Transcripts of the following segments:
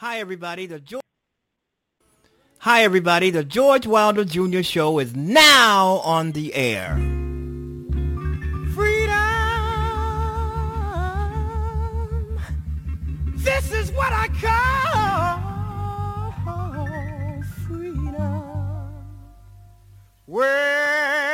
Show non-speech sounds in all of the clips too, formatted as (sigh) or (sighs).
Hi, everybody. The George. Hi, everybody. The George Wilder Jr. Show is now on the air. Freedom. This is what I call freedom. Well,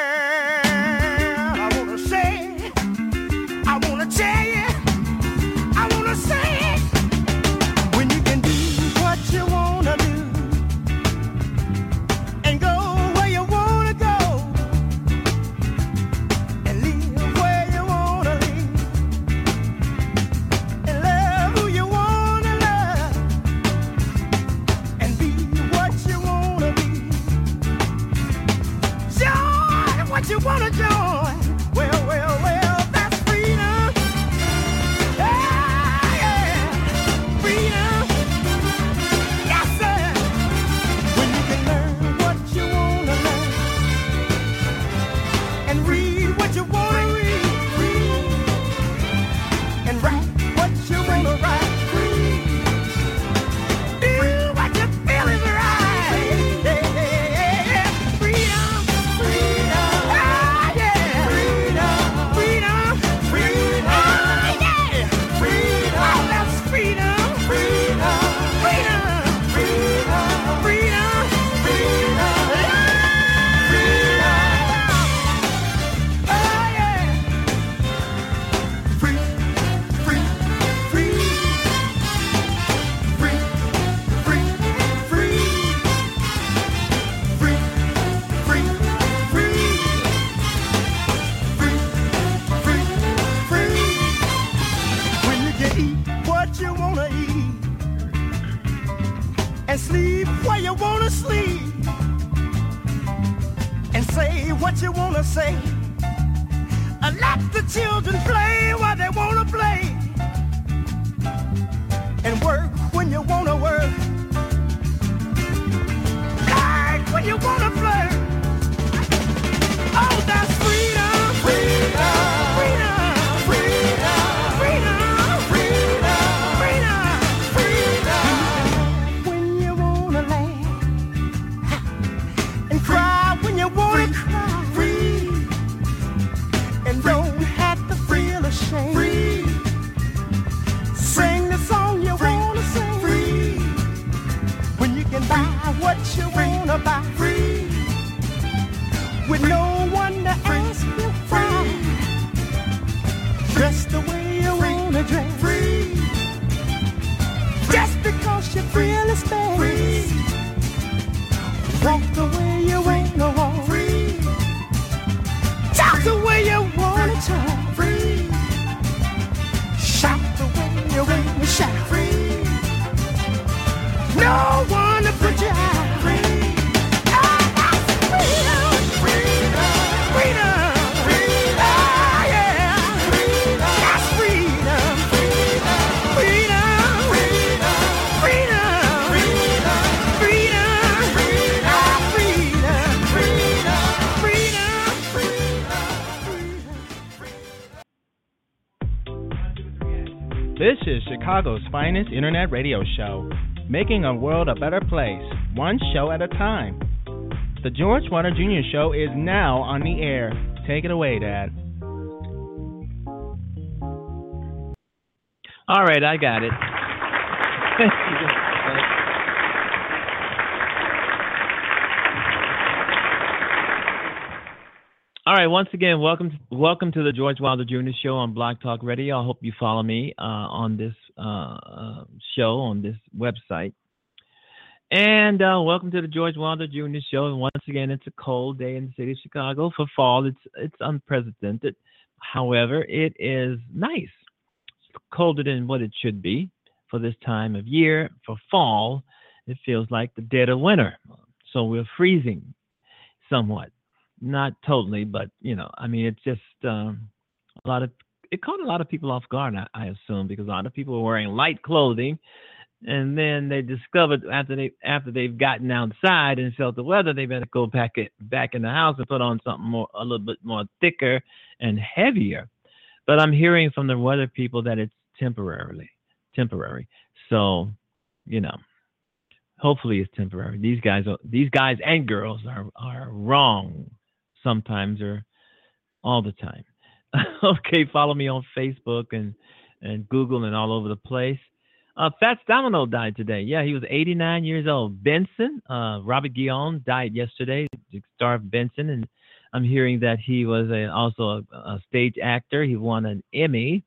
you wanna say? And let the children play Chicago's finest internet radio show, making a world a better place, one show at a time. The George Wilder Jr. Show is now on the air. Take it away, Dad. All right, I got it. (laughs) All right, once again, welcome to, welcome to the George Wilder Jr. Show on Blog Talk Radio. I hope you follow me uh, on this uh, uh, show on this website. And uh, welcome to the George Wilder Jr. Show. And once again, it's a cold day in the city of Chicago for fall. It's it's unprecedented. However, it is nice. It's colder than what it should be. for this time of year. For fall, it feels like the dead of winter. So we're freezing somewhat. Not totally, but you know, I mean, it's just um, a lot of it caught a lot of people off guard, I, I assume, because a lot of people were wearing light clothing, and then they discovered after they after they've gotten outside and felt the weather, they better go back it back in the house and put on something more a little bit more thicker and heavier. But I'm hearing from the weather people that it's temporarily temporary. So, you know, hopefully it's temporary. These guys are these guys and girls are are wrong sometimes or all the time. (laughs) okay, follow me on Facebook and and Google and all over the place. Uh, Fats Domino died today. Yeah, he was 89 years old. Benson, uh, Robert Guillaume died yesterday. Star of Benson, and I'm hearing that he was a, also a, a stage actor. He won an Emmy.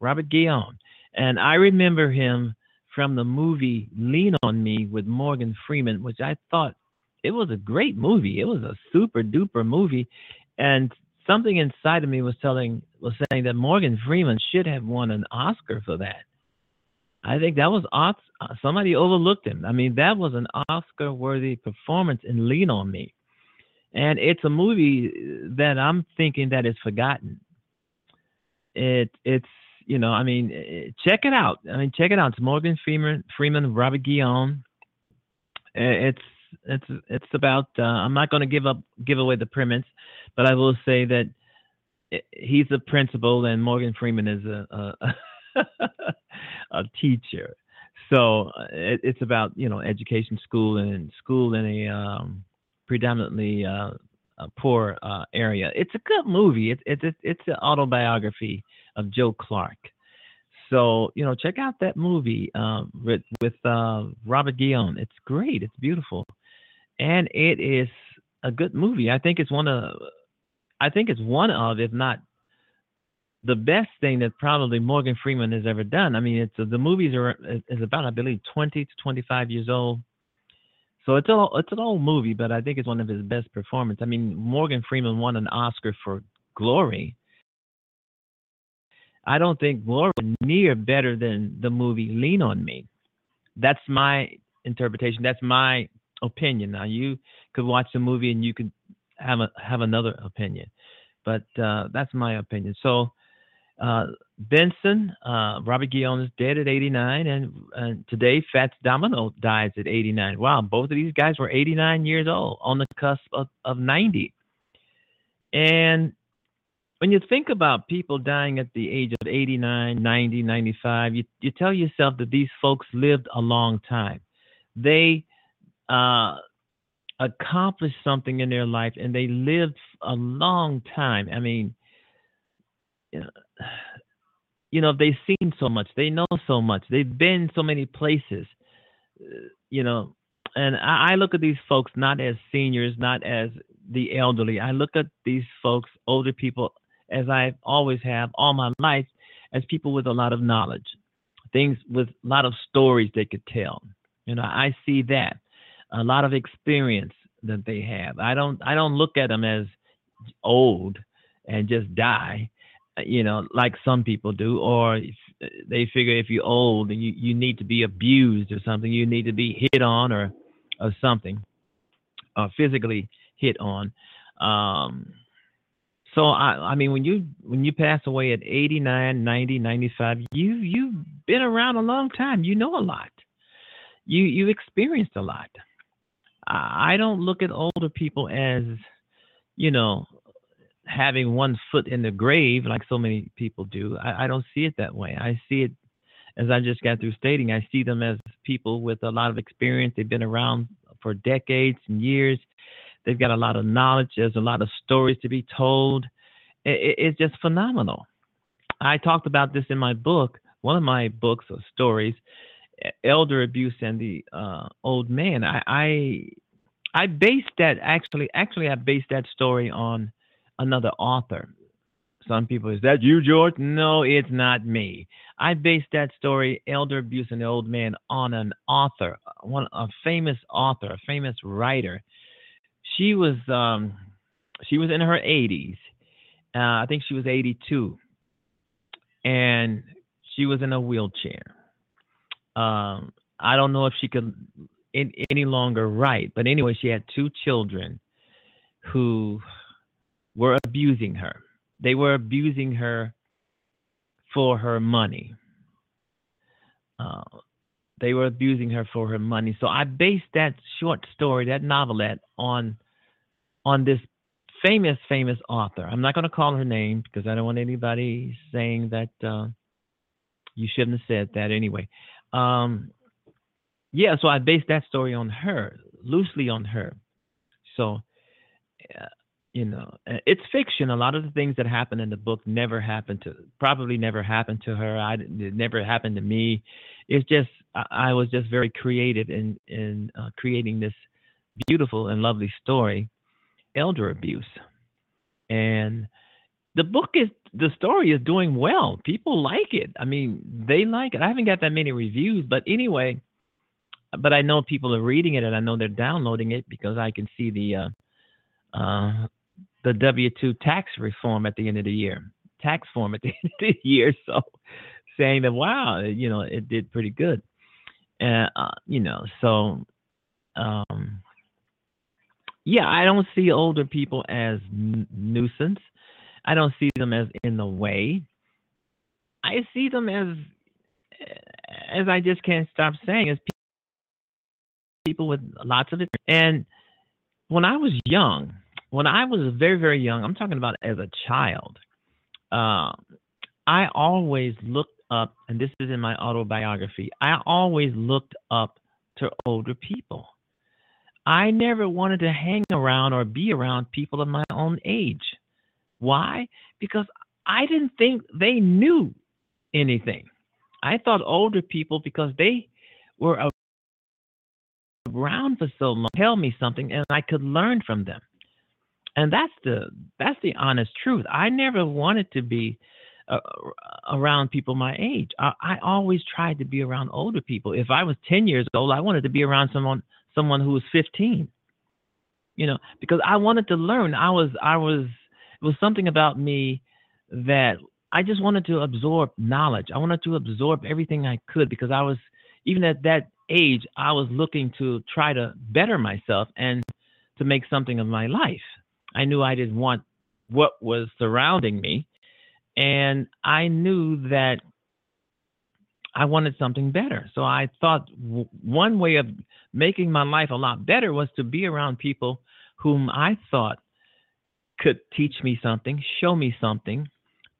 Robert Guillaume, and I remember him from the movie Lean on Me with Morgan Freeman, which I thought it was a great movie. It was a super duper movie, and something inside of me was telling was saying that Morgan Freeman should have won an Oscar for that. I think that was uh, somebody overlooked him. I mean, that was an Oscar-worthy performance in Lean on Me, and it's a movie that I'm thinking that is forgotten. It it's you know I mean eh, eh, check it out. I mean check it out. It's Morgan Freeman, Freeman, Robert Guillaume. Eh, it's it's it's about. Uh, I'm not going to give up give away the premise, but I will say that he's a principal and Morgan Freeman is a a, (laughs) a teacher. So uh, it, it's about you know education, school, and school in a um, predominantly uh, a poor uh, area. It's a good movie. It's it's it's an autobiography of Joe Clark. So you know, check out that movie uh, with with uh, Robert Guillaume. It's great. It's beautiful, and it is a good movie. I think it's one of, I think it's one of, if not the best thing that probably Morgan Freeman has ever done. I mean, it's the movies are is about I believe 20 to 25 years old. So it's a it's an old movie, but I think it's one of his best performances. I mean, Morgan Freeman won an Oscar for Glory. I don't think Glory near better than the movie Lean on Me. That's my interpretation. That's my opinion. Now you could watch the movie and you could have a have another opinion, but uh, that's my opinion. So uh, Benson, uh, Robert Guillaume is dead at 89, and, and today Fats Domino dies at 89. Wow, both of these guys were 89 years old, on the cusp of, of 90. And when you think about people dying at the age of 89, 90, 95, you, you tell yourself that these folks lived a long time. They uh, accomplished something in their life and they lived a long time. I mean, (sighs) you know, they've seen so much, they know so much, they've been so many places, uh, you know. And I, I look at these folks not as seniors, not as the elderly. I look at these folks, older people, as I always have all my life, as people with a lot of knowledge, things with a lot of stories they could tell. You know, I see that a lot of experience that they have. I don't I don't look at them as old and just die, uh, you know, like some people do, or uh, they figure if you're old you, you need to be abused or something, you need to be hit on or or something, or physically hit on. Um, so I I mean when you when you pass away at 89, 90, 95, you you've been around a long time. You know a lot. You you experienced a lot. I don't look at older people as, you know, having one foot in the grave like so many people do. I, I don't see it that way. I see it, as I just got through stating, I see them as people with a lot of experience. They've been around for decades and years. They've got a lot of knowledge. There's a lot of stories to be told. It, it's just phenomenal. I talked about this in my book, one of my books or stories, elder abuse and the uh, old man. I, I I based that actually actually I based that story on another author. Some people is that you, George? No, it's not me. I based that story, elder abuse and the old man, on an author, one a famous author, a famous writer. She was um, she was in her 80s. Uh, I think she was 82, and she was in a wheelchair Um, I don't know if she could in, any longer write, but anyway, she had two children who were abusing her. They were abusing her for her money. Uh, they were abusing her for her money. So I based that short story, that novelette, on on this famous, famous author. I'm not going to call her name because I don't want anybody saying that uh, you shouldn't have said that anyway. Um, yeah, so I based that story on her, loosely on her. So, uh, you know, uh, it's fiction. A lot of the things that happen in the book never happened to, probably never happened to her. I it never happened to me. It's just I, I was just very creative in in uh, creating this beautiful and lovely story, elder abuse, and the book is the story is doing well. People like it. I mean, they like it. I haven't got that many reviews, but anyway, but I know people are reading it and I know they're downloading it because I can see the uh, uh, the W two tax reform at the end of the year, tax form at the (laughs) end of the year. So saying that wow, you know, it did pretty good, and uh, you know, so um, yeah, I don't see older people as n- nuisance. I don't see them as in the way. I see them as, as I just can't stop saying, as people with lots of it. And when I was young, when I was very, very young, I'm talking about as a child, uh, I always looked up, and this is in my autobiography, I always looked up to older people. I never wanted to hang around or be around people of my own age. Why? Because I didn't think they knew anything. I thought older people, because they were around for so long, tell me something, and I could learn from them. And that's the that's the honest truth. I never wanted to be uh, around people my age. I, I always tried to be around older people. If I was 10 years old, I wanted to be around someone someone who was 15. You know, because I wanted to learn. I was I was it was something about me that I just wanted to absorb knowledge. I wanted to absorb everything I could because I was, even at that age, I was looking to try to better myself and to make something of my life. I knew I didn't want what was surrounding me. And I knew that I wanted something better. So I thought w- one way of making my life a lot better was to be around people whom I thought could teach me something, show me something,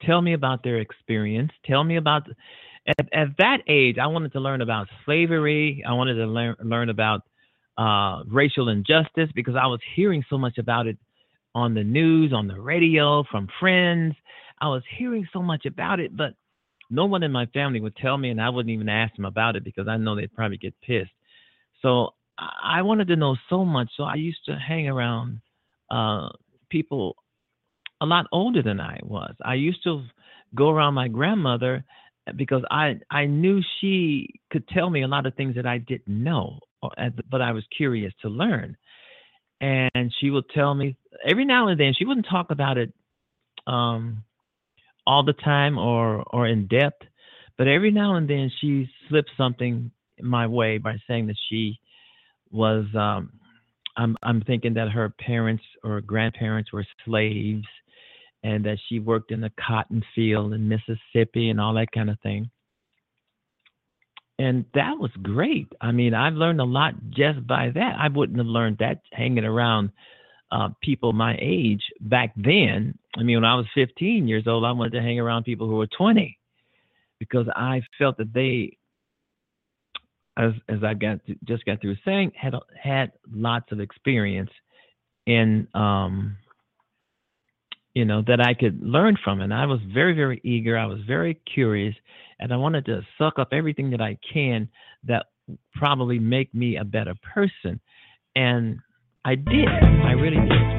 tell me about their experience, tell me about. At, at that age, I wanted to learn about slavery. I wanted to learn learn about uh, racial injustice because I was hearing so much about it on the news, on the radio, from friends. I was hearing so much about it, but no one in my family would tell me, and I wouldn't even ask them about it because I know they'd probably get pissed. So I wanted to know so much. So I used to hang around uh, people a lot older than I was. I used to go around my grandmother because I I knew she could tell me a lot of things that I didn't know, but I was curious to learn. And she would tell me every now and then. She wouldn't talk about it um, all the time or or in depth, but every now and then she slipped something my way by saying that she was um, I'm I'm thinking that her parents or grandparents were slaves, and that she worked in a cotton field in Mississippi and all that kind of thing. And that was great. I mean, I've learned a lot just by that. I wouldn't have learned that hanging around uh, people my age back then. I mean, when I was 15 years old, I wanted to hang around people who were 20 because I felt that they as as I got to, just got through saying, had had lots of experience in um, you know that I could learn from, and I was very very eager. I was very curious, and I wanted to suck up everything that I can that probably make me a better person, and I did. I really did.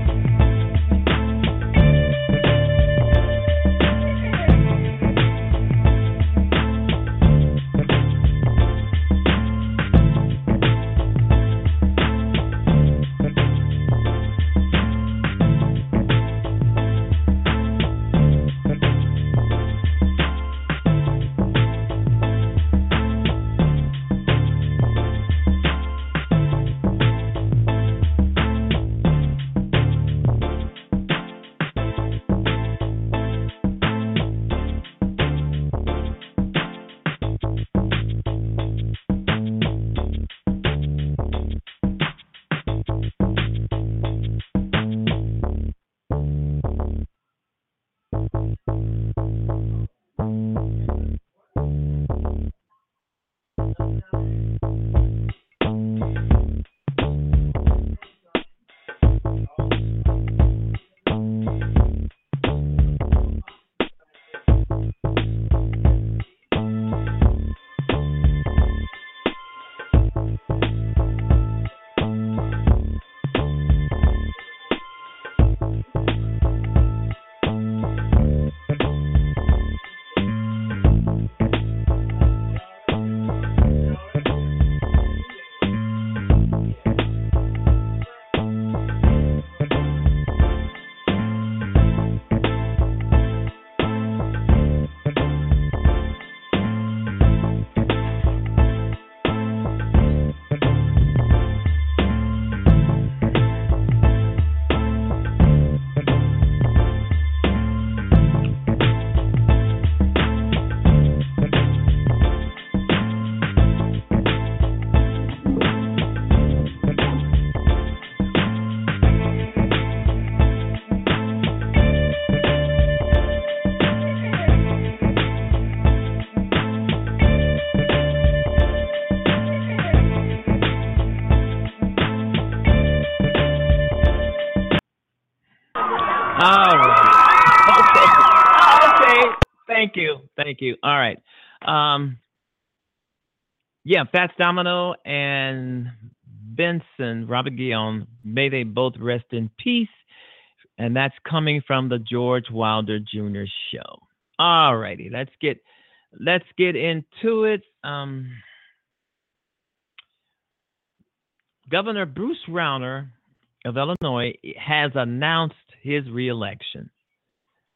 Thank you. All right. Um, yeah, Fats Domino and Benson, Robert Guillaume, may they both rest in peace. And that's coming from the George Wilder Jr. show. All righty, let's get let's get into it. Um, Governor Bruce Rauner of Illinois has announced his reelection.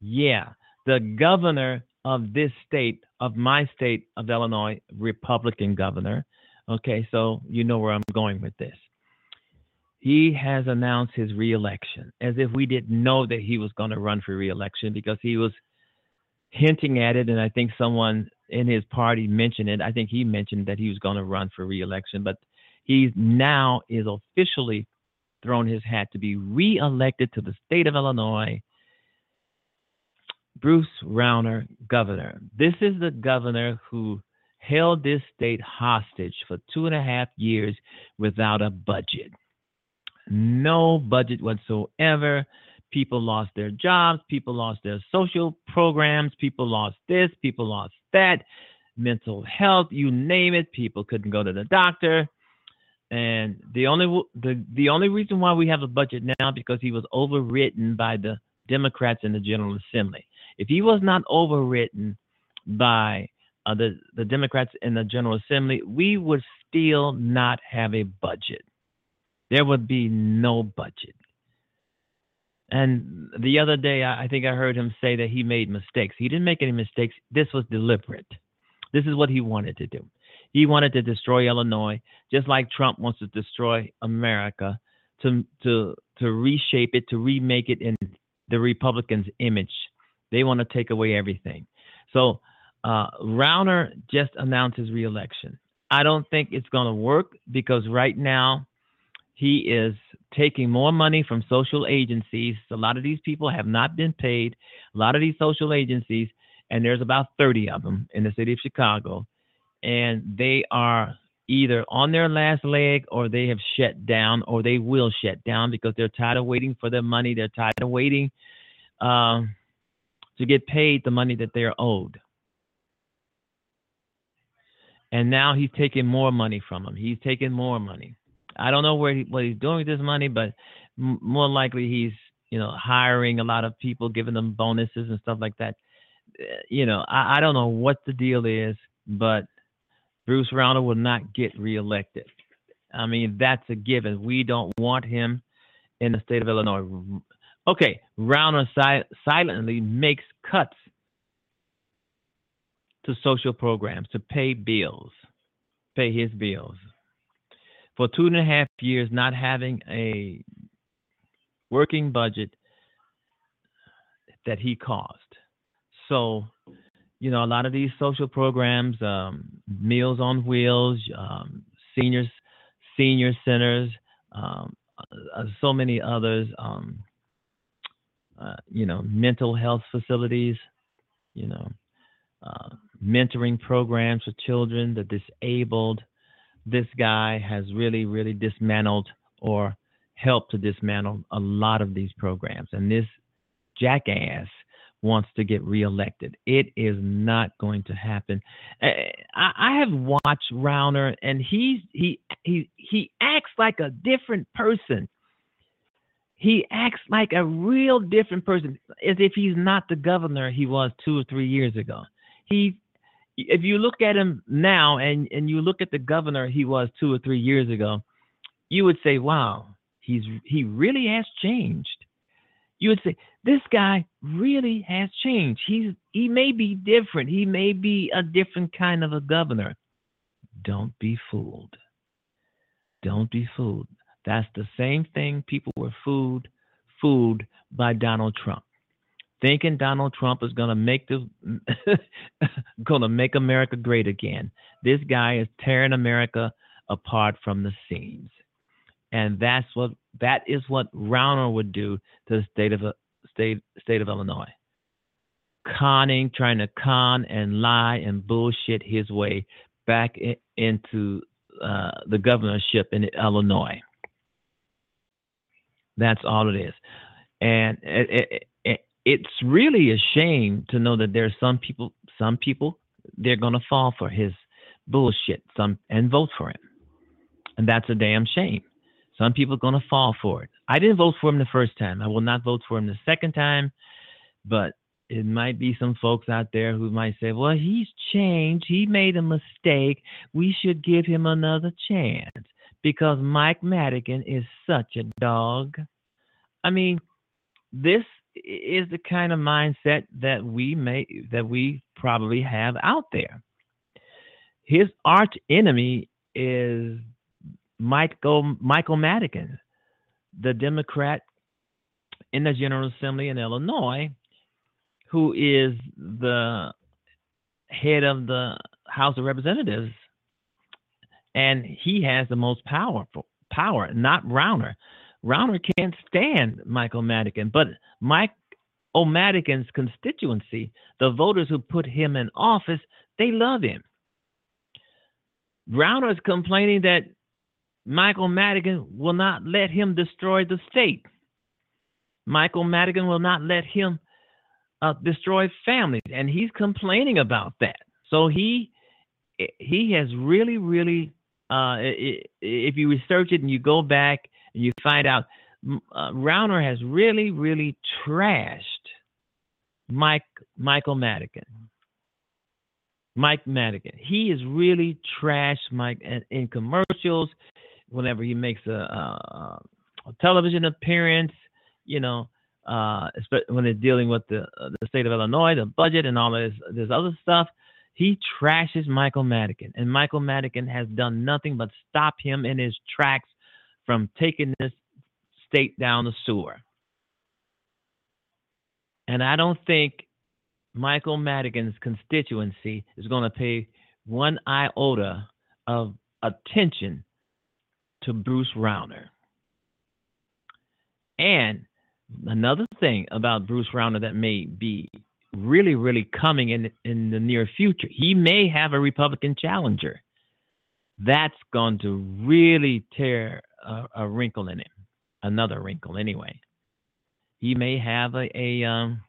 Yeah, the governor of this state, of my state of Illinois, Republican governor. Okay, so you know where I'm going with this. He has announced his reelection as if we didn't know that he was going to run for reelection because he was hinting at it. And I think someone in his party mentioned it. I think he mentioned that he was going to run for reelection, but he now is officially thrown his hat to be reelected to the state of Illinois. Bruce Rauner, governor. This is the governor who held this state hostage for two and a half years without a budget. No budget whatsoever. People lost their jobs. People lost their social programs. People lost this. People lost that. Mental health, you name it. People couldn't go to the doctor. And the only the the only reason why we have a budget now because he was overwritten by the Democrats in the General Assembly. If he was not overwritten by uh, the the Democrats in the General Assembly, we would still not have a budget. There would be no budget. And the other day, I I think I heard him say that he made mistakes. He didn't make any mistakes. This was deliberate. This is what he wanted to do. He wanted to destroy Illinois, just like Trump wants to destroy America, to to to reshape it, to remake it in the Republicans' image. They want to take away everything. So uh, Rauner just announced his reelection. I don't think it's going to work because right now he is taking more money from social agencies. A lot of these people have not been paid. A lot of these social agencies, and there's about 30 of them in the city of Chicago, and they are either on their last leg or they have shut down or they will shut down because they're tired of waiting for their money. They're tired of waiting um, to get paid the money that they're owed. And now he's taking more money from them. He's taking more money. I don't know where he, what he's doing with this money, but m- more likely he's you know hiring a lot of people, giving them bonuses and stuff like that. Uh, You know, I, I don't know what the deal is, but Bruce Rauner will not get reelected. I mean, that's a given. We don't want him in the state of Illinois. Okay, Rauner si- silently makes cuts to social programs to pay bills, pay his bills. For two and a half years, not having a working budget that he caused. So, you know, a lot of these social programs, um, Meals on Wheels, um, seniors, senior centers, um, uh, so many others, um, uh, you know, mental health facilities, you know, uh, mentoring programs for children, the disabled, this guy has really, really dismantled or helped to dismantle a lot of these programs. And this jackass wants to get reelected. It is not going to happen. I, I have watched Rauner, and he's he he he acts like a different person. He acts like a real different person, as if he's not the governor he was two or three years ago. He, if you look at him now, and and you look at the governor he was two or three years ago, you would say, "Wow, he's he really has changed." You would say, "This guy really has changed. He's he may be different. He may be a different kind of a governor." Don't be fooled. Don't be fooled. That's the same thing people were fooled fooled by Donald Trump. Thinking Donald Trump is to make the to (laughs) make America great again. This guy is tearing America apart from the seams. And that's what that is what Rauner would do to the state of state state of Illinois. Conning, trying to con and lie and bullshit his way back in, into uh, the governorship in Illinois. That's all it is. And it, it, it, it's really a shame to know that there are some people, some people, they're going to fall for his bullshit some and vote for him. And that's a damn shame. Some people are going to fall for it. I didn't vote for him the first time. I will not vote for him the second time. But it might be some folks out there who might say, well, he's changed. He made a mistake. We should give him another chance because Mike Madigan is such a dog. I mean, this is the kind of mindset that we may that we probably have out there. His arch enemy is Michael Michael Madigan, the Democrat in the General Assembly in Illinois, who is the head of the House of Representatives and he has the most powerful power, not Rauner. Rauner can't stand Michael Madigan, but Mike O'Madigan's constituency, the voters who put him in office, they love him. Rauner is complaining that Michael Madigan will not let him destroy the state. Michael Madigan will not let him uh, destroy families, and he's complaining about that. So he he has really, really uh, if you research it and you go back and you find out, uh, Rauner has really, really trashed Mike Michael Madigan. Mike Madigan. He is really trashed Mike in, in commercials. Whenever he makes a, a, a television appearance, you know, uh, when they're dealing with the uh, the state of Illinois, the budget, and all this this other stuff. He trashes Michael Madigan, and Michael Madigan has done nothing but stop him in his tracks from taking this state down the sewer. And I don't think Michael Madigan's constituency is going to pay one iota of attention to Bruce Rauner. And another thing about Bruce Rauner that may be really, really coming in in the near future. He may have a Republican challenger. That's going to really tear a, a wrinkle in him, another wrinkle anyway. He may have a, a um,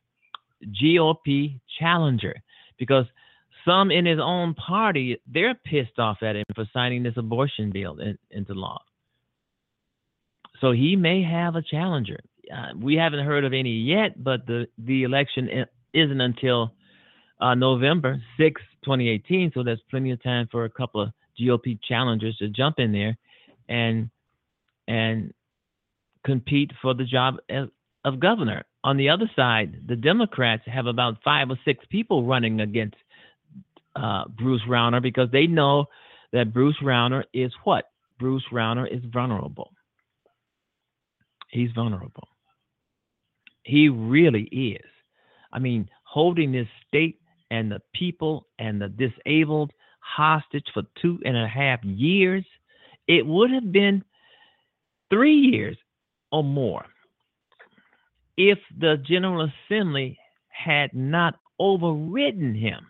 GOP challenger because some in his own party they're pissed off at him for signing this abortion bill in, into law. So he may have a challenger. Uh, we haven't heard of any yet, but the the election isn't until uh, November 6, 2018. So there's plenty of time for a couple of GOP challengers to jump in there and and compete for the job of, of governor. On the other side, the Democrats have about five or six people running against uh, Bruce Rauner because they know that Bruce Rauner is what? Bruce Rauner is vulnerable. He's vulnerable. He really is. I mean, holding this state and the people and the disabled hostage for two and a half years, it would have been three years or more if the General Assembly had not overridden him.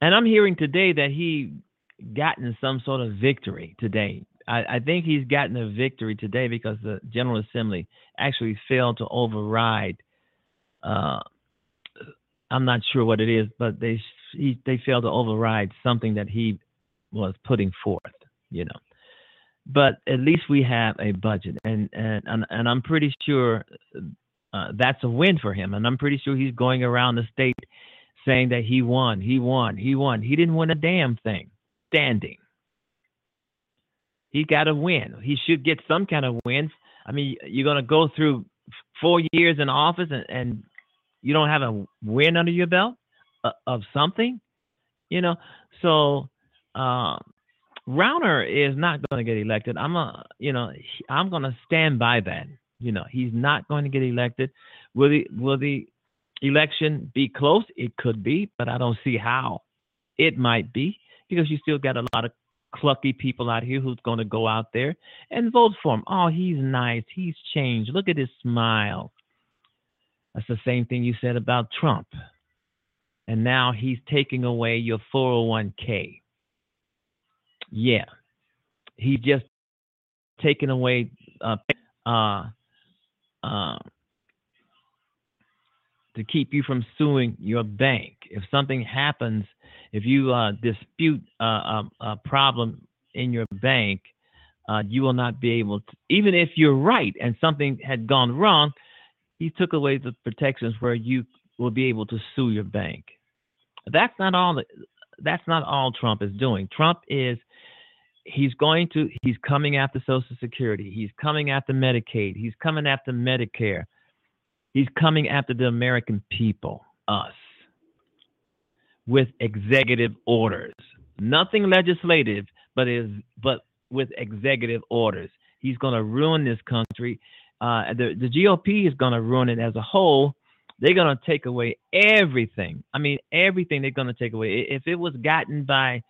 And I'm hearing today that he gotten some sort of victory today. I, I think he's gotten a victory today because the General Assembly actually failed to override. Uh, I'm not sure what it is, but they he, they failed to override something that he was putting forth. You know, but at least we have a budget, and and and, and I'm pretty sure uh, that's a win for him. And I'm pretty sure he's going around the state saying that he won, he won, he won. He didn't win a damn thing. Standing. He got a win. He should get some kind of wins. I mean, you're going to go through four years in office and, and you don't have a win under your belt uh, of something, you know. So uh, Rauner is not going to get elected. I'm a, you know, I'm going to stand by that. You know, he's not going to get elected. Will the will the election be close? It could be, but I don't see how. It might be because you still got a lot of clucky people out here who's going to go out there and vote for him. Oh, he's nice. He's changed. Look at his smile. That's the same thing you said about Trump. And now he's taking away your 401k. Yeah. He just taken away uh, uh, uh, to keep you from suing your bank. If something happens, if you uh, dispute uh, a, a, problem in your bank, uh, you will not be able to, even if you're right and something had gone wrong, he took away the protections where you will be able to sue your bank. That's not all. That's not all Trump is doing. Trump is he's going to he's coming after social security he's coming after medicaid he's coming after medicare he's coming after the american people us with executive orders nothing legislative but is but with executive orders he's going to ruin this country uh, the, the gop is going to ruin it as a whole they're going to take away everything i mean everything they're going to take away if it was gotten by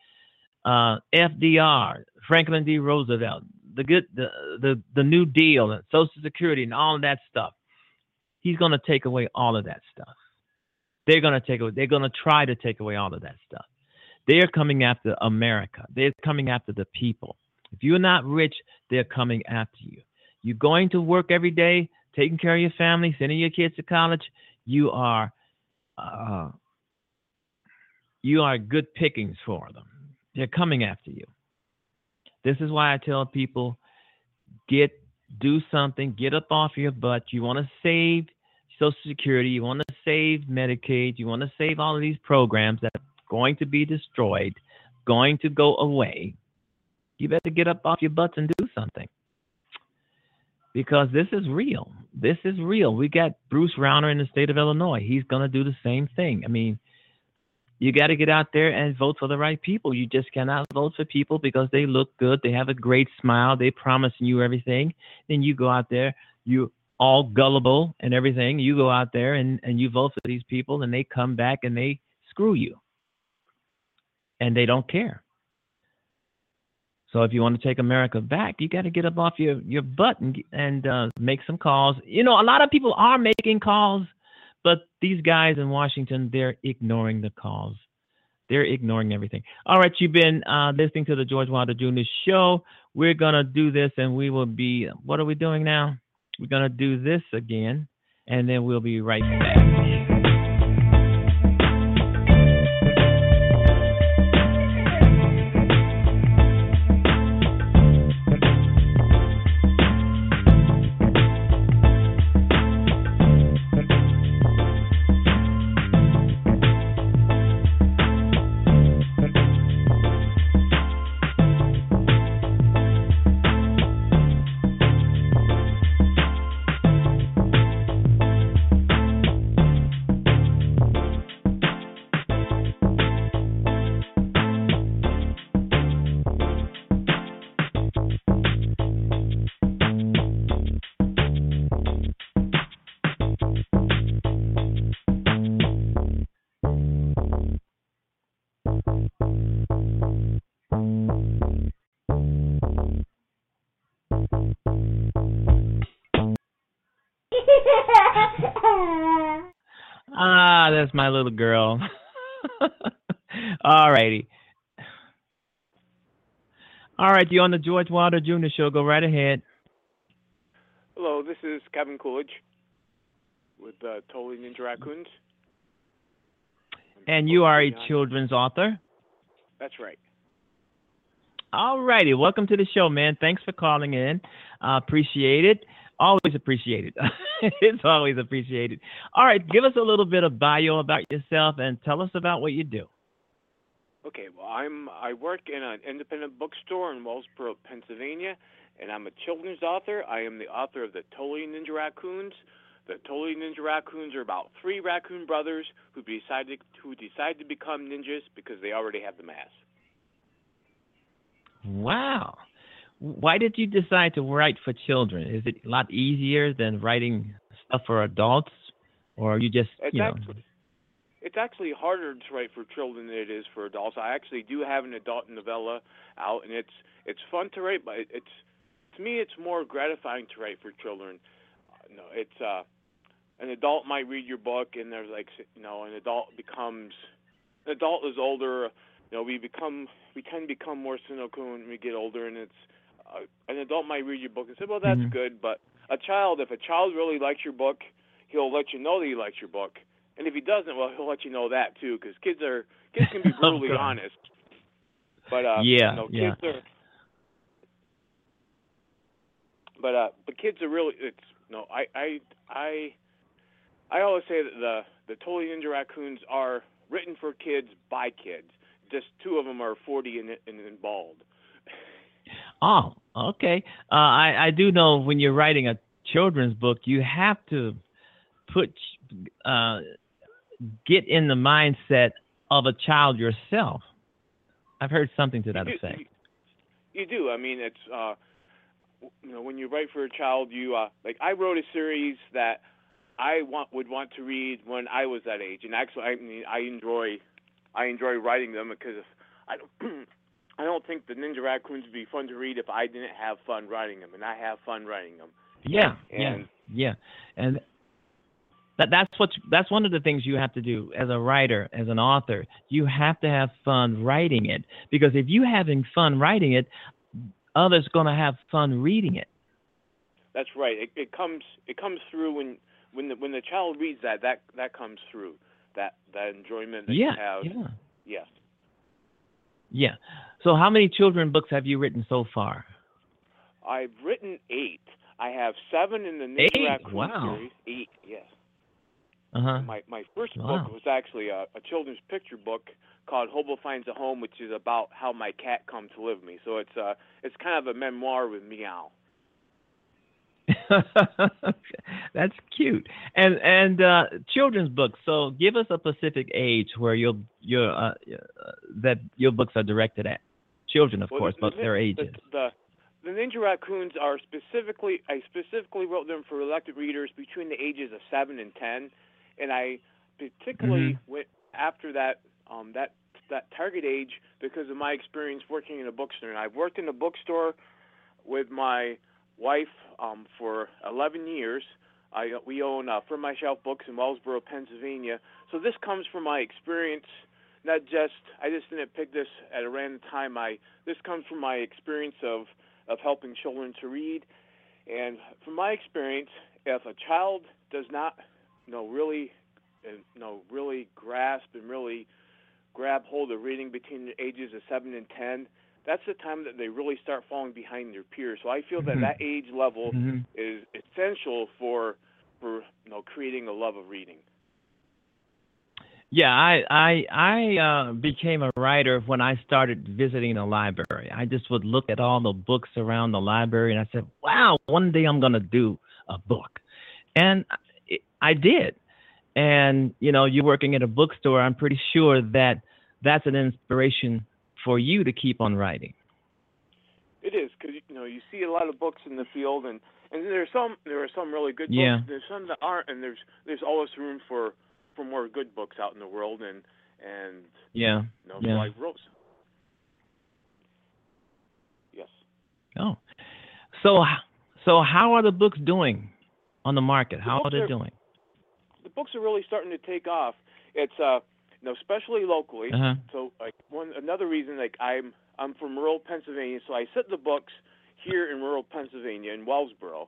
uh, FDR, Franklin D. Roosevelt, the good, the, the the New Deal, and Social Security, and all of that stuff. He's going to take away all of that stuff. They're going to take away. They're going to try to take away all of that stuff. They're coming after America. They're coming after the people. If you're not rich, they're coming after you. You're going to work every day, taking care of your family, sending your kids to college. You are, uh, you are good pickings for them. They're coming after you. This is why I tell people get do something, get up off your butt. You want to save Social Security, you want to save Medicaid, you want to save all of these programs that are going to be destroyed, going to go away. You better get up off your butts and do something. Because this is real. This is real. We got Bruce Rauner in the state of Illinois. He's going to do the same thing. I mean, you got to get out there and vote for the right people. You just cannot vote for people because they look good, they have a great smile, they promise you everything. Then you go out there, you all gullible and everything. You go out there and, and you vote for these people, and they come back and they screw you, and they don't care. So if you want to take America back, you got to get up off your, your butt and and uh, make some calls. You know, a lot of people are making calls but these guys in Washington, they're ignoring the calls. They're ignoring everything. All right, you've been uh, listening to the George Wilder Jr. show. We're going to do this and we will be, what are we doing now? We're going to do this again and then we'll be right back. My little girl. All righty. All right, you're on the George Wilder Jr. Show. Go right ahead. Hello, this is Kevin Coolidge with uh, Totally Ninja Raccoons. And you are a children's author. That's right. All righty. Welcome to the show, man. Thanks for calling in. Uh, appreciate it. Always appreciated. (laughs) it's always appreciated. All right. Give us a little bit of bio about yourself and tell us about what you do. Okay, well, I'm I work in an independent bookstore in Wellsboro, Pennsylvania, and I'm a children's author. I am the author of the Totally Ninja Raccoons. The Totally Ninja Raccoons are about three raccoon brothers who decided who decide to become ninjas because they already have the mask. Wow. Why did you decide to write for children? Is it a lot easier than writing stuff for adults? Or are you just, It's you know, actually it's actually harder to write for children than it is for adults. I actually do have an adult novella out, and it's it's fun to write, but it- it's to me it's more gratifying to write for children. Uh, No, it's uh, an adult might read your book, and there's like you know, an adult becomes an adult is older. You know, we become we tend to become more cynical when we get older, and it's an adult might read your book and say, well, that's Mhm. good, but a child, if a child really likes your book, he'll let you know that he likes your book. And if he doesn't, well, he'll let you know that too, because kids are kids can be (laughs) brutally Okay. honest. But uh, Yeah, you know, yeah. are. But uh, but kids are really it's no I I I I always say that the the Totally Ninja Raccoons are written for kids by kids. Just two of them are 40 and, and, and bald. Oh, okay. Uh, I I do know when you're writing a children's book, you have to put uh, get in the mindset of a child yourself. I've heard something to that you, effect. You, you do. I mean, it's uh, you know, when you write for a child, you uh, like I wrote a series that I want would want to read when I was that age, and actually, I mean, I enjoy I enjoy writing them because I don't. (clears throat) I don't think the Ninja Raccoons would be fun to read if I didn't have fun writing them, and I have fun writing them. Yeah, yeah, And- yeah, and that that's what that's one of the things you have to do as a writer, as an author. You have to have fun writing it because if you're having fun writing it, others gonna have fun reading it. That's right. It, it comes it comes through when when the when the child reads that that that comes through that that enjoyment that yeah, you have. yeah, Yes. yeah. So how many children books have you written so far? I've written eight. I have seven in the Ninja Eight? Raccoon Wow. series. Eight, yes. Uh huh. My my first Wow. book was actually a, a children's picture book called Hobo Finds a Home, which is about how my cat come to live with me. So it's uh it's kind of a memoir with meow. (laughs) That's cute. And and uh, children's books. So give us a specific age where your your uh, uh, that your books are directed at. Children, of Well, course, the- but the- their the- ages. The, the Ninja Raccoons are specifically I specifically wrote them for elected readers between the ages of seven and ten, and I particularly Mhm. went after that um, that that target age because of my experience working in a bookstore. And I've worked in a bookstore with my wife um, for 11 years. I we own uh, From My Shelf Books in Wellsboro, Pennsylvania. So this comes from my experience. Not just I just didn't pick this at a random time. I this comes from my experience of of helping children to read, and from my experience, if a child does not, you know, really, uh, you know, really grasp and really grab hold of reading between the ages of seven and ten, that's the time that they really start falling behind their peers. So I feel that Mhm. that age level Mhm. is essential for for you know creating a love of reading. Yeah, I I I uh, became a writer when I started visiting a library. I just would look at all the books around the library, and I said, "Wow, one day I'm gonna do a book," and I, I did. And you know, you're working at a bookstore. I'm pretty sure that that's an inspiration for you to keep on writing. It is because you know you see a lot of books in the field, and and there's some there are some really good Yeah. books. There's some that aren't, and there's there's always room for for more good books out in the world, and and Yeah. you know Yeah. I wrote. Yes. Oh, so so how are the books doing on the market? How are they are- doing? the books are really starting to take off. It's uh, know, especially locally. Uh-huh. So like one another reason like I'm I'm from rural Pennsylvania, so I set the books here in rural Pennsylvania in Wellsboro,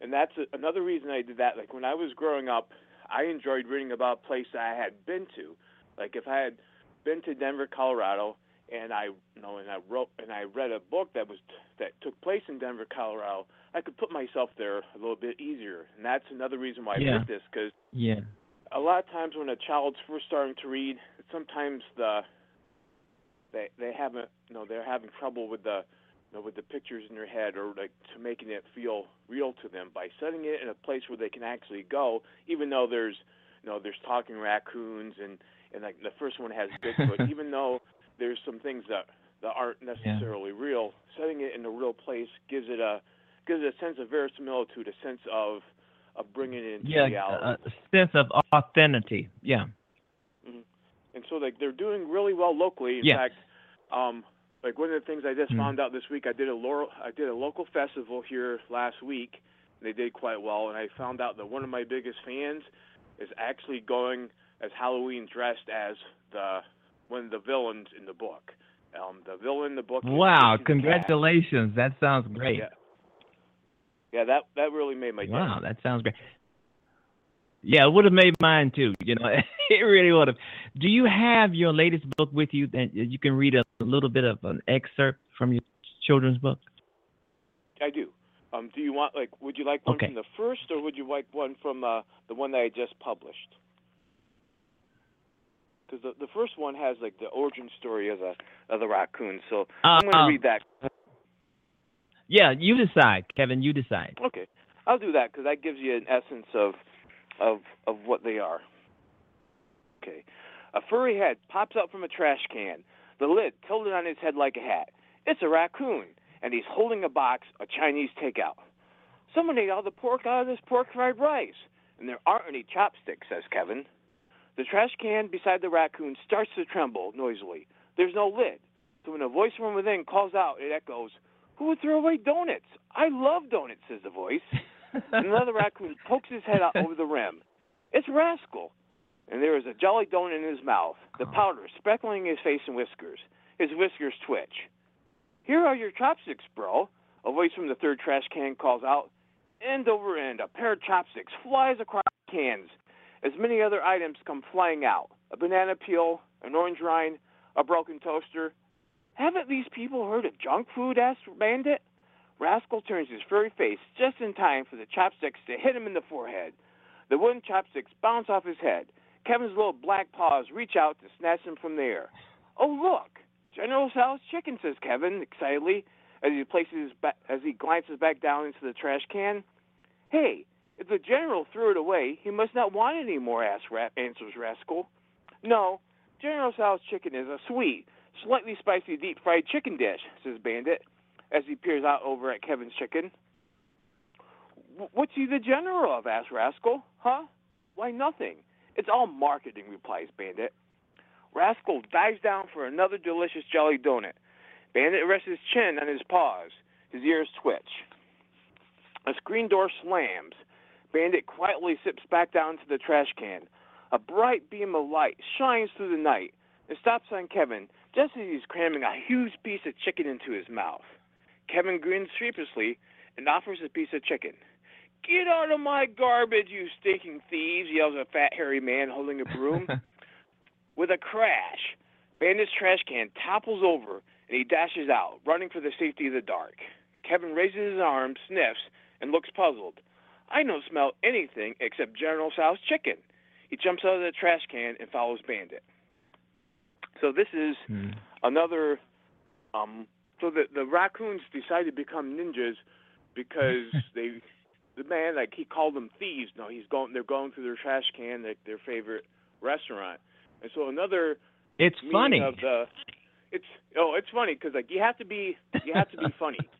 and that's a, another reason I did that. Like when I was growing up, I enjoyed reading about a place that I had been to. Like if I had been to Denver, Colorado, and I you know and I wrote and I read a book that was that took place in Denver, Colorado, I could put myself there a little bit easier. And that's another reason why I did this because Yeah. A lot of times when a child's first starting to read, sometimes the they they haven't you know they're having trouble with the you know with the pictures in their head or like to making it feel real to them. By setting it in a place where they can actually go, even though there's you know there's talking raccoons and and like the first one has Bigfoot, (laughs) even though there's some things that that aren't necessarily real, setting it in a real place gives it a gives it a sense of verisimilitude, a sense of of bringing it into Yeah. reality. A, a sense of authenticity. Yeah. and so like they're doing really well locally. In Yeah. fact, um, like one of the things I just Hmm. found out this week, I did a Laurel, I did a local festival here last week. And They did quite well, and I found out that one of my biggest fans is actually going as Halloween dressed as the one of the villains in the book. Um, the villain in the book. Wow. The Cat. Congratulations. That sounds great. Yeah. Yeah, that that really made my day. Wow, that sounds great. Yeah, it would have made mine too. You know, (laughs) it really would have. Do you have your latest book with you that you can read a little bit of an excerpt from your children's book? I do. Um, do you want like? Would you like one Okay. from the first, or would you like one from uh, the one that I just published? Because the the first one has like the origin story of the of the raccoon. So I'm going to Uh, read that. Yeah, you decide, Kevin. You decide. Okay, I'll do that because that gives you an essence of of of what they are. Okay, a furry head pops up from a trash can. The lid tilted on his head like a hat. It's a raccoon, and he's holding a box of Chinese takeout. Someone ate all the pork out of this pork fried rice, and there aren't any chopsticks, says Kevin. The trash can beside the raccoon starts to tremble noisily. There's no lid, so when a voice from within calls out, it echoes, Who would throw away donuts? I love donuts, says the voice. (laughs) Another raccoon pokes his head out over the rim. It's Rascal. And there is a jolly donut in his mouth, the oh. powder speckling his face and whiskers. His whiskers twitch. Here are your chopsticks, bro. A voice from the third trash can calls out. End over end, a pair of chopsticks flies across the cans. As many other items come flying out a banana peel, an orange rind, a broken toaster. Haven't these people heard of junk food? asked Bandit. Rascal turns his furry face just in time for the chopsticks to hit him in the forehead. The wooden chopsticks bounce off his head. Kevin's little black paws reach out to snatch them from the air. Oh, look! General Tso's chicken, says Kevin excitedly as he places ba- as he glances back down into the trash can. Hey, if the general threw it away, he must not want it anymore, asks Ra- answers Rascal. No, General Tso's chicken is a sweet, slightly spicy deep fried chicken dish, says Bandit as he peers out over at Kevin's chicken. What's he the general of? asks Rascal. Huh? Why, nothing. It's all marketing, replies Bandit. Rascal dives down for another delicious jelly donut. Bandit rests his chin on his paws. His ears twitch. A screen door slams. Bandit quietly sips back down to the trash can. A bright beam of light shines through the night and stops on Kevin just as he's cramming a huge piece of chicken into his mouth. Kevin grins sheepishly and offers a piece of chicken. Get out of my garbage, you stinking thieves, yells a fat, hairy man holding a broom. (laughs) With a crash, Bandit's trash can topples over and he dashes out, running for the safety of the dark. Kevin raises his arm, sniffs, and looks puzzled. I don't smell anything except General Tso's chicken. He jumps out of the trash can and follows Bandit. So this is Hmm. another um so the the raccoons decided to become ninjas because (laughs) they the man like he called them thieves no he's going they're going through their trash can like their favorite restaurant and so another It's funny. of the it's oh it's funny because like you have to be you have to be (laughs) funny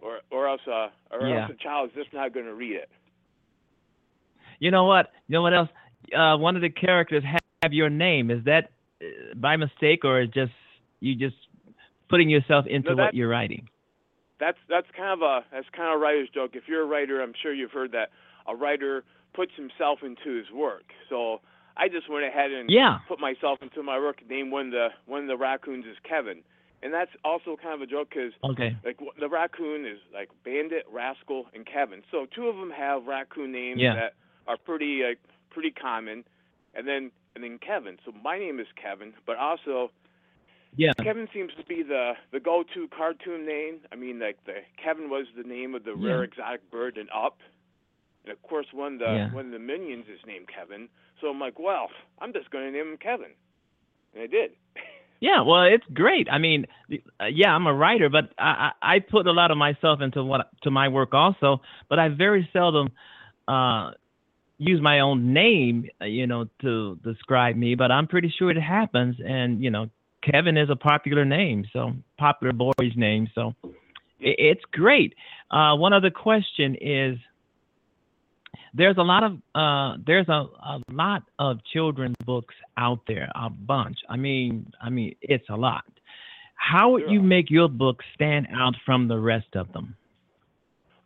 or or else uh or Yeah. else a child's just not going to read it You know what? You know what else? Uh, one of the characters have your name. Is that by mistake or just you just putting yourself into No, what you're writing? that's that's kind of a that's kind of a writer's joke. If you're a writer, I'm sure you've heard that a writer puts himself into his work. So I just went ahead and Yeah. put myself into my work and named one of the one of the raccoons is Kevin, and that's also kind of a joke because Okay. like the raccoon is like Bandit, Rascal, and Kevin. So two of them have raccoon names Yeah. that are pretty like pretty common, and then and then Kevin. So my name is Kevin, but also Yeah. Kevin seems to be the the go-to cartoon name. I mean, like the Kevin was the name of the Yeah. rare exotic bird in Up, and of course one of the Yeah. one of the minions is named Kevin. So I'm like, well, I'm just going to name him Kevin, and I did. (laughs) Yeah, well, it's great. I mean, uh, yeah, I'm a writer, but I, I I put a lot of myself into what to my work also. But I very seldom uh, use my own name, uh, you know, to describe me. But I'm pretty sure it happens, and you know, Kevin is a popular name, so popular boy's name. So it's great. Uh, one other question is. There's a lot of uh, there's a, a lot of children's books out there, a bunch. I mean, I mean, it's a lot. How would you make your book stand out from the rest of them?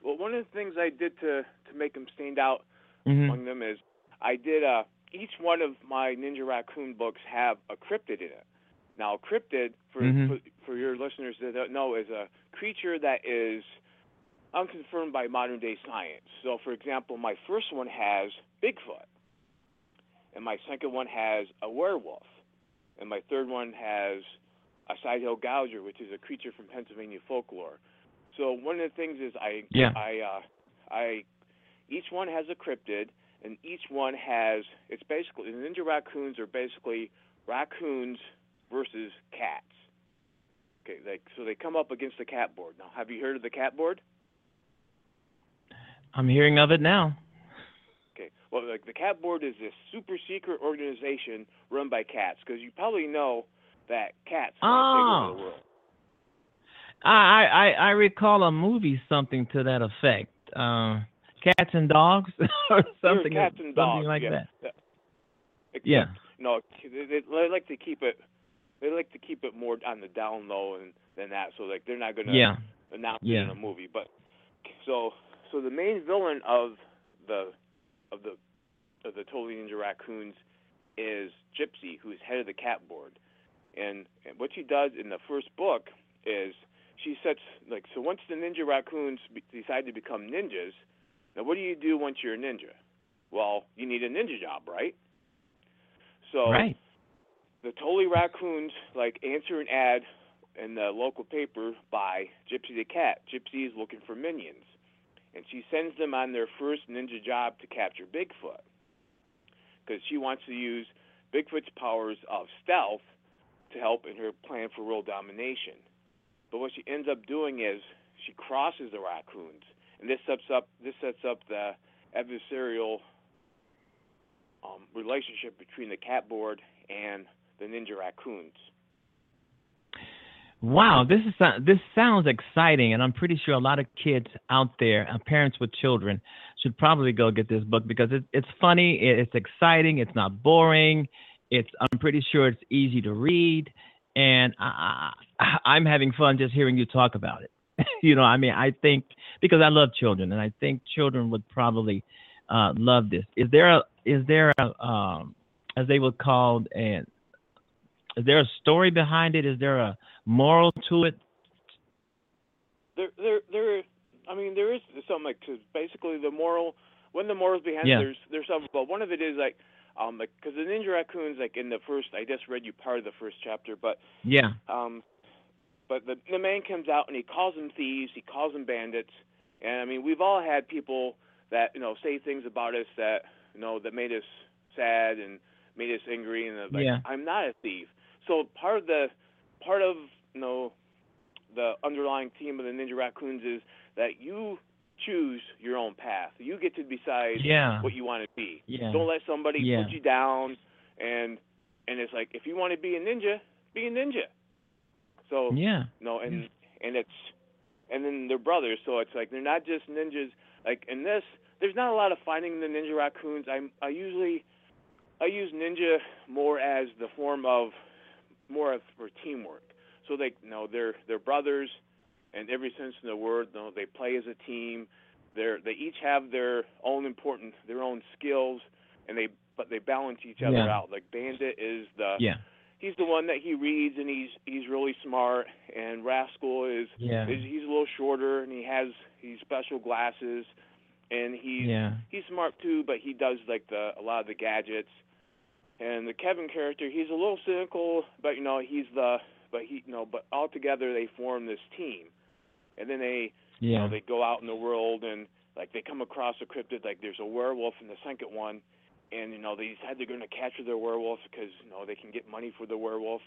Well, one of the things I did to to make them stand out hmm among them is I did uh each one of my Ninja Raccoon books have a cryptid in it. Now, a cryptid for Mhm. for, for your listeners that don't know is a creature that is unconfirmed by modern day science. So, for example, my first one has Bigfoot, and my second one has a werewolf, and my third one has a side-hill gouger, which is a creature from Pennsylvania folklore. So one of the things is I Yeah. I uh, I each one has a cryptid, and each one has it's basically the ninja raccoons are basically raccoons versus cats. Okay, like so they come up against the cat board. Now, have you heard of the cat board? I'm hearing of it now. Okay, well, like the cat board is this super secret organization run by cats because you probably know that cats want take over Oh. the world. I I I recall a movie something to that effect. Uh, cats and dogs (laughs) or something cats and something dogs, like yeah. that. Except, Yeah. No, they, they, like to keep it. They like to keep it more on the down low and than that. So like they're not gonna Yeah. announce Yeah. it in a movie. But so so the main villain of the of the of the Totally Ninja Raccoons is Gypsy, who's head of the cat board. And, and what she does in the first book is she sets like so once the Ninja Raccoons be, decide to become ninjas. Now what do you do once you're a ninja? Well, you need a ninja job, right? So Right. the Totally Raccoons like answer an ad in the local paper by Gypsy the Cat. Gypsy is looking for minions, and she sends them on their first ninja job to capture Bigfoot because she wants to use Bigfoot's powers of stealth to help in her plan for world domination. But what she ends up doing is she crosses the raccoons, and this sets up this sets up the adversarial um, relationship between the cat board and the ninja raccoons. Wow, this is uh, this sounds exciting, and I'm pretty sure a lot of kids out there, uh, parents with children, should probably go get this book because it, it's funny, it, it's exciting, it's not boring, it's I'm pretty sure it's easy to read, and I, I, I'm having fun just hearing you talk about it. (laughs) you know, I mean, I think because I love children, and I think children would probably uh, love this. Is there a is there a um, as they would call an is there a story behind it? Is there a moral to it? There, there, there. I mean, there is something like 'cause basically the moral. When the morals behind Yeah. it, there's there's several. But one of it is like, um, like because the ninja raccoons, like in the first, I just read you part of the first chapter, but Yeah. um, but the the man comes out and he calls them thieves, he calls them bandits, and I mean we've all had people that you know say things about us that you know that made us sad and made us angry, and uh, like Yeah. I'm not a thief. So part of the part of you know the underlying theme of the Ninja Raccoons is that you choose your own path. You get to decide Yeah. what you want to be. Yeah. Don't let somebody Yeah. put you down and and it's like if you want to be a ninja, be a ninja. So Yeah. no, and and it's and then they're brothers, so it's like they're not just ninjas. Like in this, there's not a lot of finding the ninja raccoons. I I usually I use ninja more as the form of more of for teamwork. So they you know they're they're brothers, in every sense of the word. You know, they play as a team. They're they each have their own important their own skills. and they but they balance each other Yeah. out. Like Bandit is the Yeah. He's the one that he reads and he's he's really smart, and Rascal is Yeah. is he's a little shorter and he has he's special glasses, and he's Yeah. he's smart too, but he does like the a lot of the gadgets. And the Kevin character, he's a little cynical, but you know he's the but he you know but all together they form this team, and then they you know Yeah. they go out in the world and like they come across a cryptid like there's a werewolf in the second one, and you know they decide they're going to capture their werewolf because you know they can get money for the werewolf,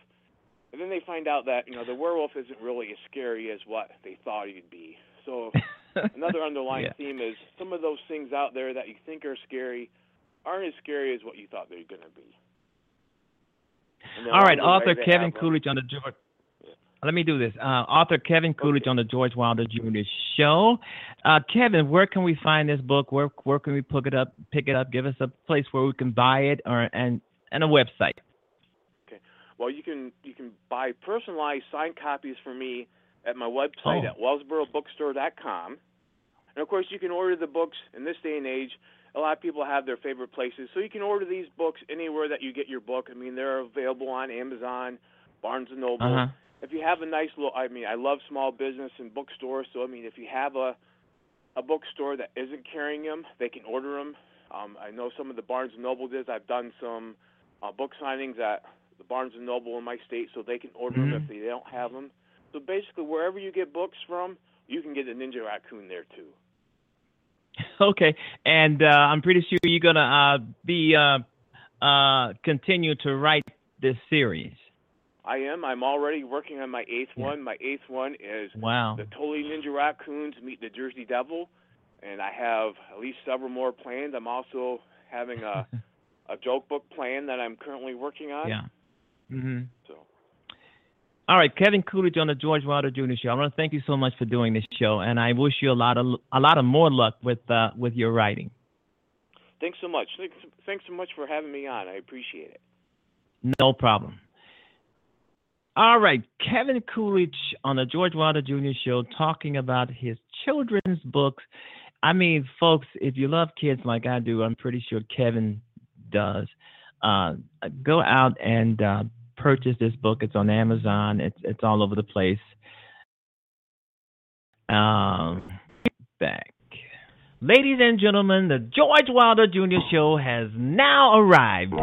and then they find out that you know the werewolf isn't really as scary as what they thought he'd be. So (laughs) another underlying Yeah. theme is some of those things out there that you think are scary aren't as scary as what you thought they were going to be. All right, along the way, author Kevin Coolidge on the. Let me do this. Uh, author Kevin Coolidge on the George Wilder Jr. Show. Uh, Kevin, where can we find this book? Where where can we pick it up? Pick it up. Give us a place where we can buy it, or and and a website. Okay. Well, you can you can buy personalized signed copies for me at my website Oh. at wellsborobookstore.com. And of course, you can order the books in this day and age. A lot of people have their favorite places, so you can order these books anywhere that you get your book. I mean, they're available on Amazon, Barnes and Noble. Uh huh. If you have a nice little, I mean, I love small business and bookstores, so I mean, if you have a a bookstore that isn't carrying them, they can order them. Um, I know some of the Barnes and Noble does. I've done some uh, book signings at the Barnes and Noble in my state, so they can order them Mhm. if they don't have them. So basically, wherever you get books from, you can get a Ninja Raccoon there too. (laughs) Okay, and uh, I'm pretty sure you're gonna uh, be uh, uh, continue to write this series. I am. I'm already working on my eighth Yeah. one. My eighth one is Wow. the Totally Ninja Raccoons meet the Jersey Devil, and I have at least several more planned. I'm also having a (laughs) a joke book plan that I'm currently working on. yeah. Mm-hmm. So All right, Kevin Coolidge on the George Wilder Jr. Show. I want to thank you so much for doing this show, and I wish you a lot of a lot of more luck with uh, with your writing. thanks so much. Thanks, thanks so much for having me on. I appreciate it. No problem. All right, Kevin Coolidge on the George Wilder Jr. Show talking about his children's books. I mean, folks, if you love kids like I do, I'm pretty sure Kevin does. Uh, go out and uh, purchase this book. It's on Amazon. It's it's all over the place. Um, back. Ladies and gentlemen, the George Wilder Jr. Show has now arrived.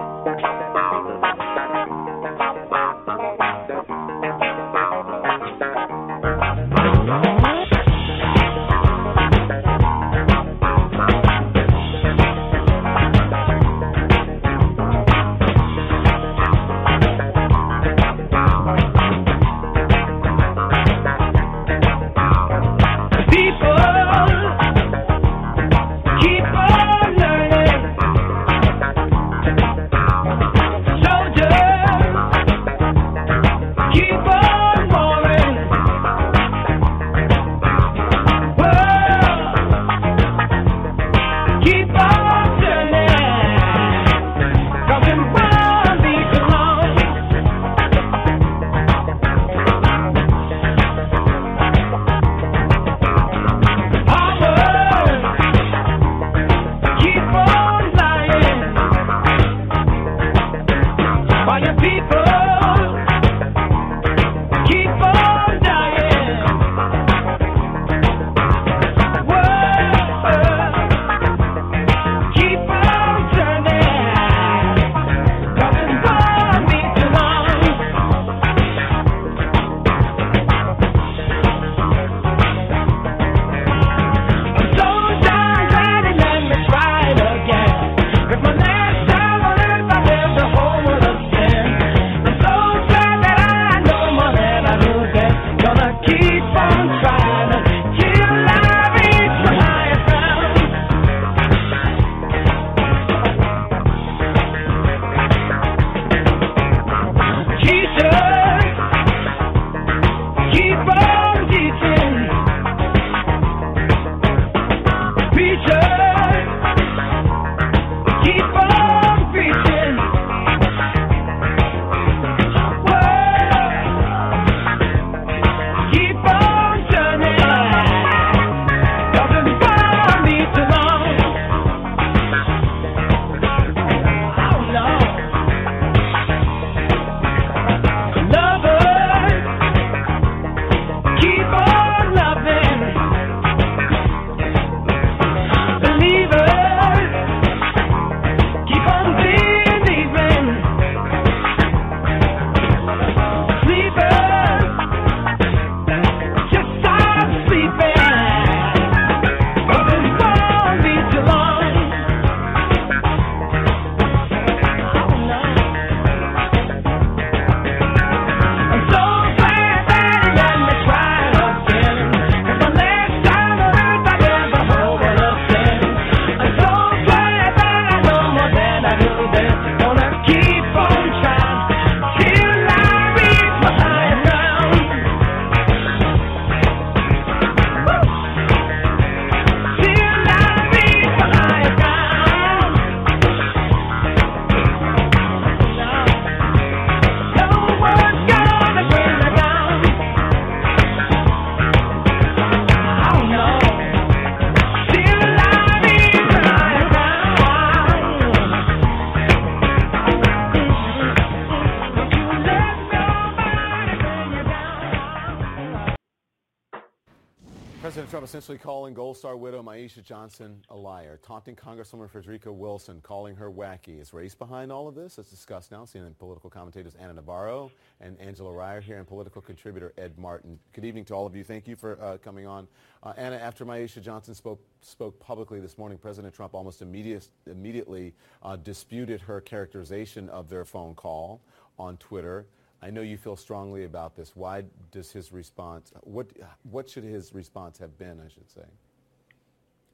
Trump essentially calling Gold Star widow Myeshia Johnson a liar, taunting Congresswoman Frederica Wilson, calling her wacky. Is race behind all of this? Let's discuss now. CNN political commentators Ana Navarro and Angela Rye here and political contributor Ed Martin. Good evening to all of you. Thank you for uh, coming on. Uh, Ana, after Myeshia Johnson spoke, spoke publicly this morning, President Trump almost immediate, immediately uh, disputed her characterization of their phone call on Twitter. I know you feel strongly about this. Why does his response, what, what should his response have been, I should say?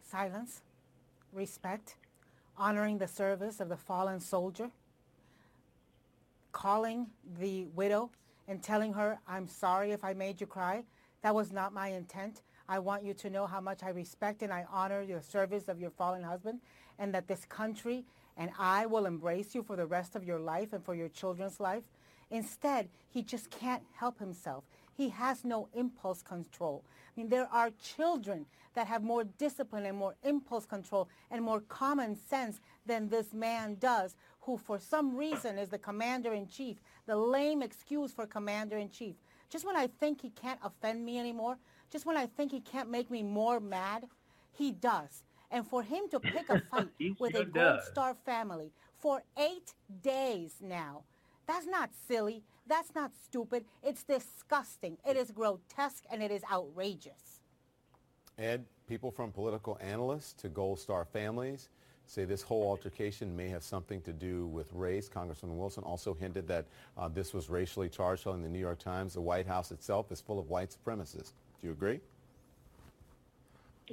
Silence, respect, honoring the service of the fallen soldier, calling the widow and telling her, I'm sorry if I made you cry. That was not my intent. I want you to know how much I respect and I honor your service of your fallen husband and that this country and I will embrace you for the rest of your life and for your children's life. Instead, he just can't help himself. He has no impulse control. I mean, there are children that have more discipline and more impulse control and more common sense than this man does, who for some reason is the commander-in-chief, the lame excuse for commander-in-chief. Just when I think he can't offend me anymore, just when I think he can't make me more mad, he does. And for him to pick a (laughs) fight with a Gold Star family for eight days now, that's not silly. That's not stupid. It's disgusting. It is grotesque and it is outrageous. Ed, people from political analysts to Gold Star families say this whole altercation may have something to do with race. Congressman Wilson also hinted that uh, this was racially charged, telling the New York Times the White House itself is full of white supremacists. Do you agree?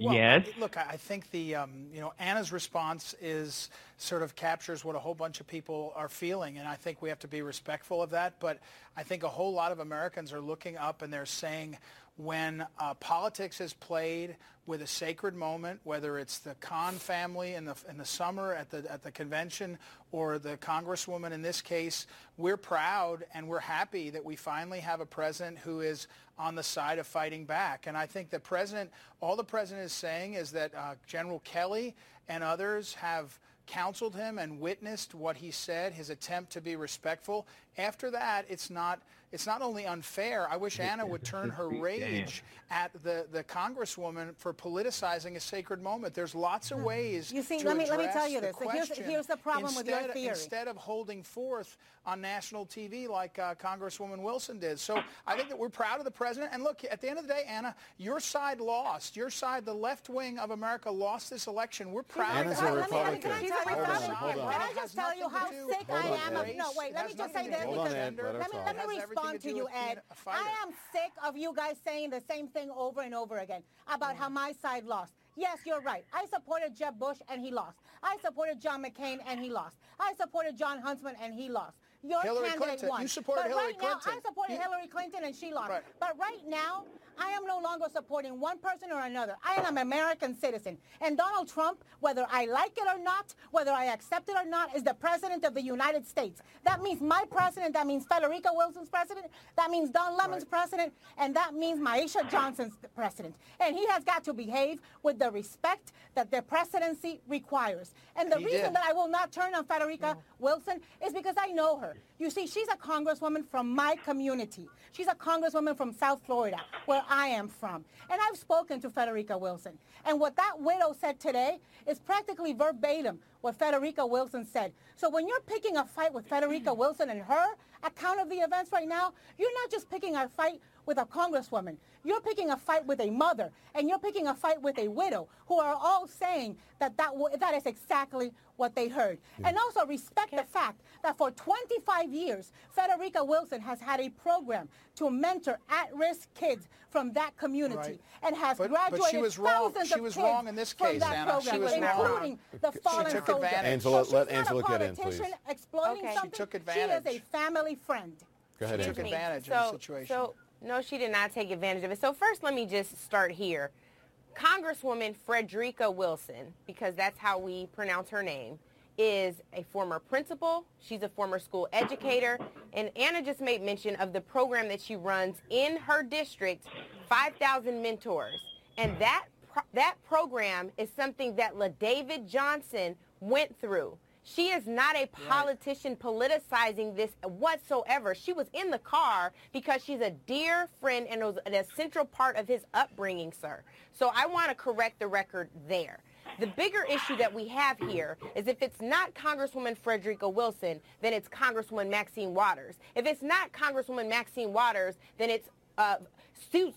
Well, yes. Look, I think the um, you know Ana's response is sort of captures what a whole bunch of people are feeling, and I think we have to be respectful of that. But I think a whole lot of Americans are looking up and they're saying, when uh, politics is played with a sacred moment, whether it's the Khan family in the in the summer at the at the convention or the Congresswoman in this case, we're proud and we're happy that we finally have a president who is on the side of fighting back. And I think the president, all the president is saying is that uh, General Kelly and others have counseled him and witnessed what he said, his attempt to be respectful. After that, it's not it's not only unfair. I wish Ana would turn her rage at the, the congresswoman for politicizing a sacred moment. There's lots of ways. You see, to let me let me tell you this. Here's, here's the problem with your instead- theory. Instead of holding forth on national TV like uh, Congresswoman Wilson did. So I think that we're proud of the president. And look, at the end of the day, Ana, your side lost. Your side, the left wing of America, lost this election. We're proud Ana's of a that. Let me- let me- Republican. Can I tell you Hold on, hold on. Can I just tell you how sick I am of... No, wait, let me just say this with Hold on, because... Ed, let her Let me, talk. Let It has me everything respond to to you, Ed. I am sick of you guys saying the same thing over and over again about how my side lost. Yes, you're right. I supported Jeb Bush and he lost. I supported John McCain and he lost. I supported Jon Huntsman and he lost. Your Hillary candidate Clinton. won. You supported but Hillary right now, I Clinton. supported You- Hillary Clinton and she lost. Right. But right now, I am no longer supporting one person or another. I am an American citizen. And Donald Trump, whether I like it or not, whether I accept it or not, is the president of the United States. That means my president, that means Federica Wilson's president, that means Don Lemon's Right. president, and that means Maisha Johnson's president. And he has got to behave with the respect that the presidency requires. And the He reason did. that I will not turn on Federica Wilson is because I know her. You see, she's a congresswoman from my community. She's a congresswoman from South Florida, where I am from. And I've spoken to Federica Wilson. And what that widow said today is practically verbatim what Federica Wilson said. So when you're picking a fight with Federica Wilson and her account of the events right now, you're not just picking a fight with a congresswoman. You're picking a fight with a mother, and you're picking a fight with a widow, who are all saying that that, w- that is exactly what they heard. And also respect the fact that for 25 years, Federica Wilson has had a program to mentor at-risk kids from that community Right. and has But- but she graduated was wrong. thousands She of was kids wrong in this from that Ana. She program, was including wrong. the She fallen took soldier. advantage. Angela, So let Angela get in, politician please. exploiting Okay. She something. took She is a family friend. Go ahead, Excuse Angela. me. advantage of so, the situation. So, no, she did not take advantage of it. So first, let me just start here. Congresswoman Frederica Wilson, because that's how we pronounce her name, is a former principal. She's a former school educator. And Ana just made mention of the program that she runs in her district, 5,000 Mentors. And that, pro- that program is something that La David Johnson went through. She is not a politician politicizing this whatsoever. She was in the car because she's a dear friend and was a central part of his upbringing, sir. So I want to correct the record there. The bigger issue that we have here is if it's not Congresswoman Frederica Wilson, then it's Congresswoman Maxine Waters. If it's not Congresswoman Maxine Waters, then it's uh,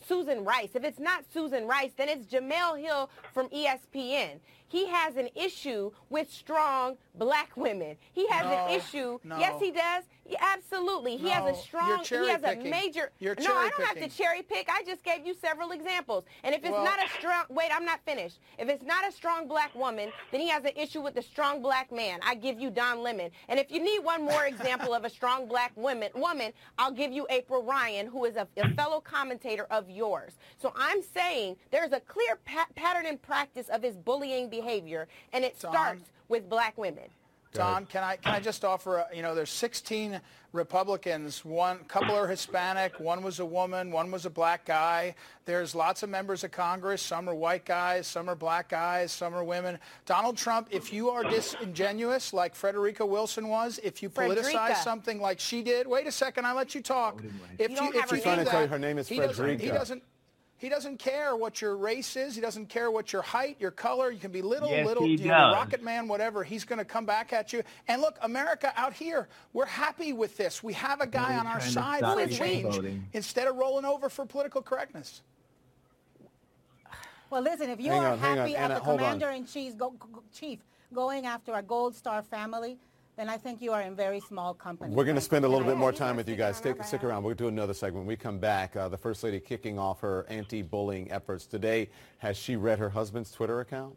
Susan Rice. If it's not Susan Rice, then it's Jemele Hill from ESPN. He has an issue with strong black women. He has No, an issue. no. Yes, he does. Yeah, absolutely. He has a strong. he has a major. No, I don't have to cherry pick. I just gave you several examples. And if it's Well- not a strong, wait, I'm not finished. If it's not a strong black woman, then he has an issue with the strong black man. I give you Don Lemon. And if you need one more example of a strong black woman, woman, I'll give you April Ryan, who is a, a fellow commentator of yours. So I'm saying there's a clear pa- pattern in practice of his bullying behavior, and it starts with black women. Don, can I can I just offer? A, you know, there's 16 Republicans. One couple are Hispanic. One was a woman. One was a black guy. There's lots of members of Congress. Some are white guys. Some are black guys. Some are women. Donald Trump, if you are disingenuous like Frederica Wilson was, if you politicize Frederica. something like she did, wait a second, I let you talk. Oh, if You don't if you do She's trying to tell you that, her name is he doesn't- He Frederica. doesn't. He doesn't care what your race is. He doesn't care what your height, your color. You can be little, Yes, little, you know, rocket man, whatever. He's going to come back at you. And look, America out here, we're happy with this. We have a guy we're on our side for a change voting. instead of rolling over for political correctness. Well, listen, if you Hang are on, hang on, happy as Anna, a commander in chief, go, go- chief going after a gold star family, then I think you are in very small company. We're going to spend a little bit more time with you guys. Stick, stick around. We'll do another segment. When we come back, uh, the First Lady kicking off her anti-bullying efforts today. Has she read her husband's Twitter account?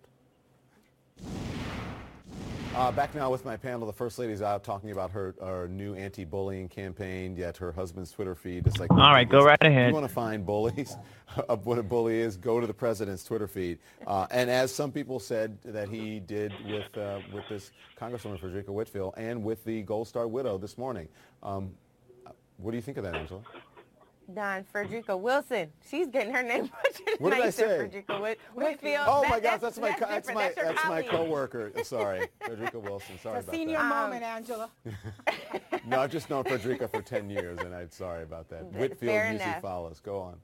Uh, back now with my panel. The First Lady's out talking about her, her new anti-bullying campaign, yet her husband's Twitter feed is like... All right, go right ahead. If you want to find bullies, (laughs) of what a bully is, go to the president's Twitter feed. Uh, and as some people said that he did with, uh, with this Congresswoman Frederica Whitfield and with the Gold Star widow this morning. Um, what do you think of that, Angela? Don Frederica Wilson. She's getting her name (laughs) butchered. What did I say? Frederica Whit- Whitfield. Oh That- my gosh, that's, my co- that's different. my your that's my colleague. coworker. (laughs) Sorry, Frederica Wilson. Sorry A about senior that. moment, Angela. (laughs) No, I've just known Frederica for 10 years, and I'm sorry about that. Fair Whitfield usually enough. follows. Go on.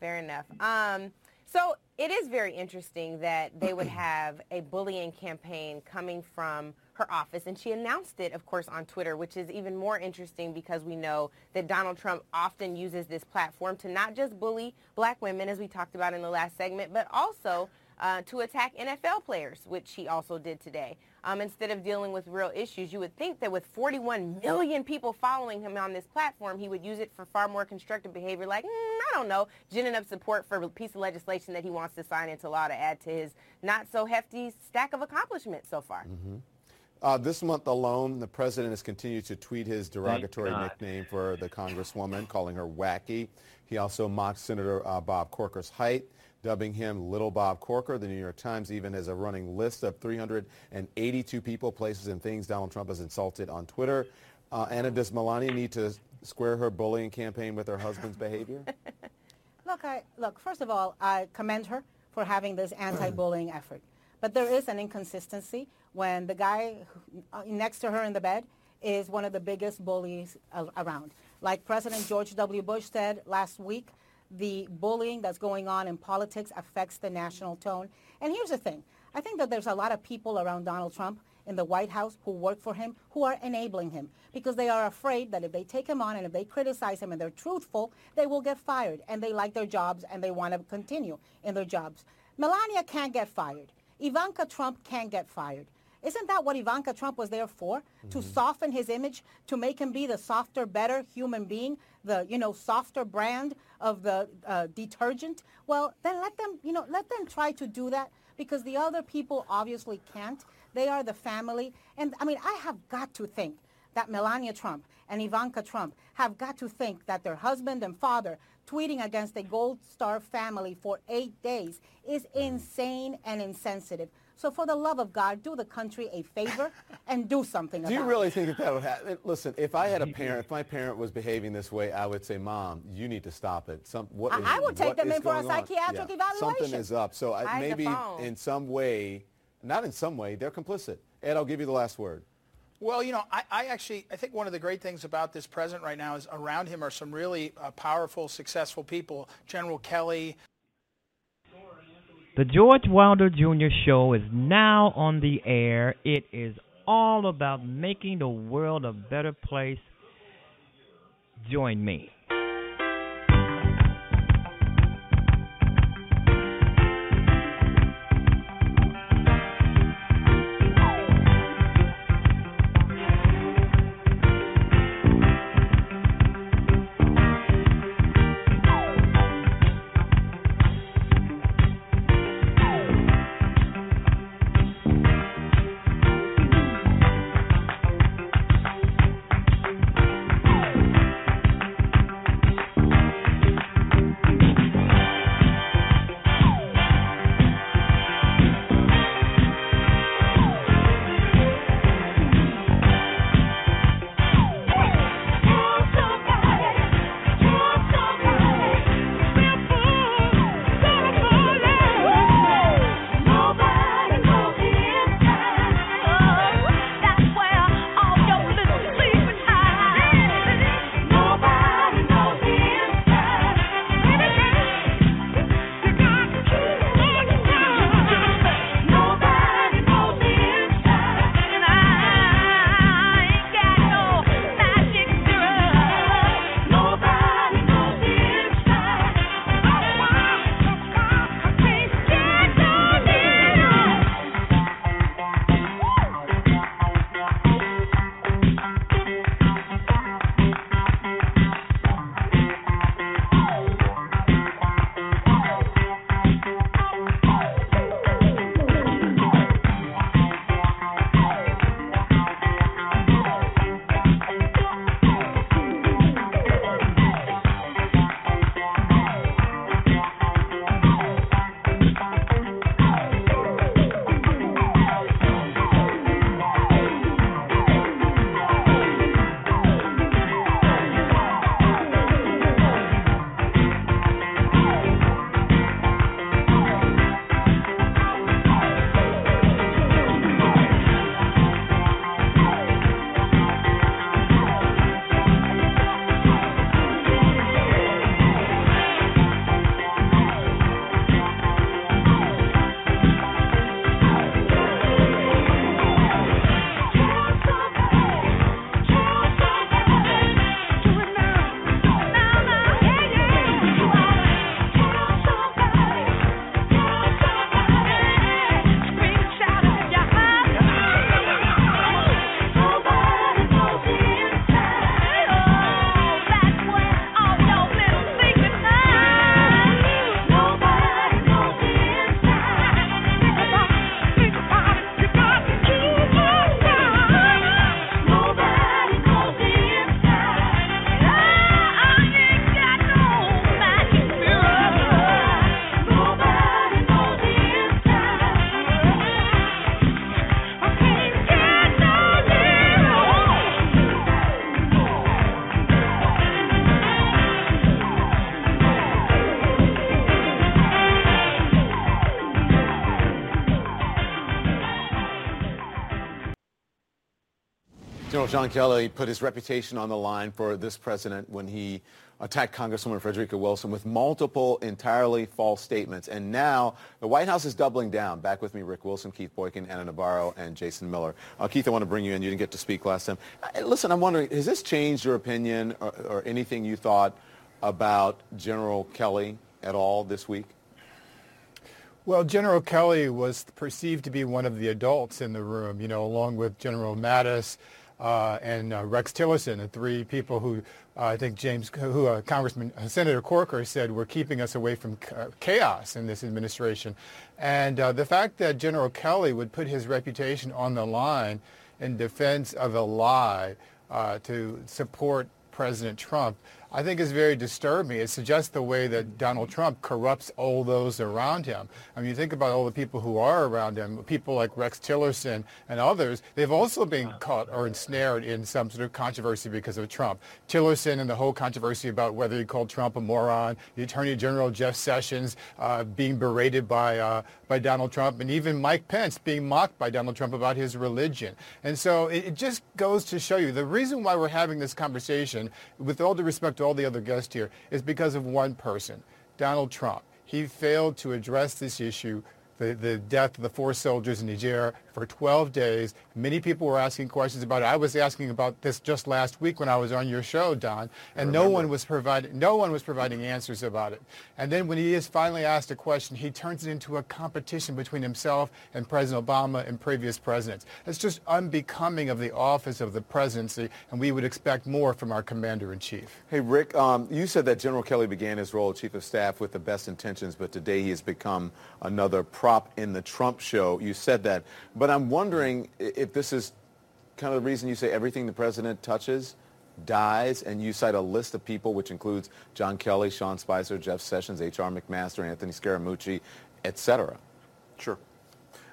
Fair enough. Um, so it is very interesting that they would have a bullying campaign coming from her office, and she announced it, of course, on Twitter, which is even more interesting because we know that Donald Trump often uses this platform to not just bully black women, as we talked about in the last segment, but also uh, to attack NFL players, which he also did today. Um, instead of dealing with real issues, you would think that with 41 million people following him on this platform, he would use it for far more constructive behavior, like, mm, I don't know, ginning up support for a piece of legislation that he wants to sign into law to add to his not so hefty stack of accomplishments so far. Uh, this month alone, the president has continued to tweet his derogatory nickname for the congresswoman, calling her wacky. He also mocked Senator uh, Bob Corker's height, dubbing him Little Bob Corker. The New York Times even has a running list of 382 people, places, and things Donald Trump has insulted on Twitter. Uh, Ana, does Melania need to square her bullying campaign with her husband's (laughs) behavior? Look, I, look, first of all, I commend her for having this anti-bullying effort. But there is an inconsistency when the guy next to her in the bed is one of the biggest bullies around. Like President George W. Bush said last week, the bullying that's going on in politics affects the national tone. And here's the thing. I think that there's a lot of people around Donald Trump in the White House who work for him who are enabling him because they are afraid that if they take him on and if they criticize him and they're truthful, they will get fired and they like their jobs and they want to continue in their jobs. Melania can't get fired. Ivanka Trump can't get fired. Isn't that what Ivanka Trump was there for? To soften his image, to make him be the softer, better human being, the you know softer brand of the uh, detergent? Well, then let them you know let them try to do that because the other people obviously can't. They are the family, and I mean I have got to think that Melania Trump and Ivanka Trump have got to think that their husband and father tweeting against a Gold Star family for eight days is mm. insane and insensitive. So for the love of God, do the country a favor (laughs) and do something Do about you it. really think that that would happen? Listen, if I had a (laughs) parent, if my parent was behaving this way, I would say, "Mom, you need to stop it." Some, what I- is- I would take what them in for a psychiatric Yeah, evaluation. Something is up. So I, maybe in some way, not in some way, they're complicit. Ed, I'll give you the last word. Well, you know, I, I, actually I think one of the great things about this president right now is around him are some really uh, powerful, successful people. General Kelly. The George Wilder Jr. Show is now on the air. It is all about making the world a better place. Join me. General John Kelly put his reputation on the line for this president when he attacked Congresswoman Frederica Wilson with multiple entirely false statements. And now the White House is doubling down. Back with me, Rick Wilson, Keith Boykin, Ana Navarro, and Jason Miller. Uh, Keith, I want to bring you in. You didn't get to speak last time. Uh, listen, I'm wondering, has this changed your opinion or, or anything you thought about General Kelly at all this week? Well, General Kelly was perceived to be one of the adults in the room, you know, along with General Mattis, uh, and uh, Rex Tillerson, the three people who uh, I think James, who uh, Congressman uh, Senator Corker said were keeping us away from chaos in this administration. And uh, the fact that General Kelly would put his reputation on the line in defense of a lie to support President Trump, I think is very disturbing. It suggests the way that Donald Trump corrupts all those around him. I mean, you think about all the people who are around him, people like Rex Tillerson and others, they've also been caught or ensnared in some sort of controversy because of Trump. Tillerson and the whole controversy about whether he called Trump a moron, the Attorney General Jeff Sessions uh, being berated by, uh, by Donald Trump, and even Mike Pence being mocked by Donald Trump about his religion. And so it, it just goes to show you the reason why we're having this conversation, with all due respect to all the other guests here, is because of one person, Donald Trump. He failed to address this issue the, the death of the four soldiers in Niger for 12 days. Many people were asking questions about it. I was asking about this just last week when I was on your show, Don, and no one was providing no one was providing answers about it. And then when he is finally asked a question, he turns it into a competition between himself and President Obama and previous presidents. It's just unbecoming of the office of the presidency, and we would expect more from our commander in chief. Hey, Rick, um, you said that General Kelly began his role as chief of staff with the best intentions, but today he has become another prop in the Trump show. You said that. But I'm wondering if this is kind of the reason you say everything the president touches dies, and you cite a list of people, which includes John Kelly, Sean Spicer, Jeff Sessions, H.R. McMaster, Anthony Scaramucci, et cetera. Sure.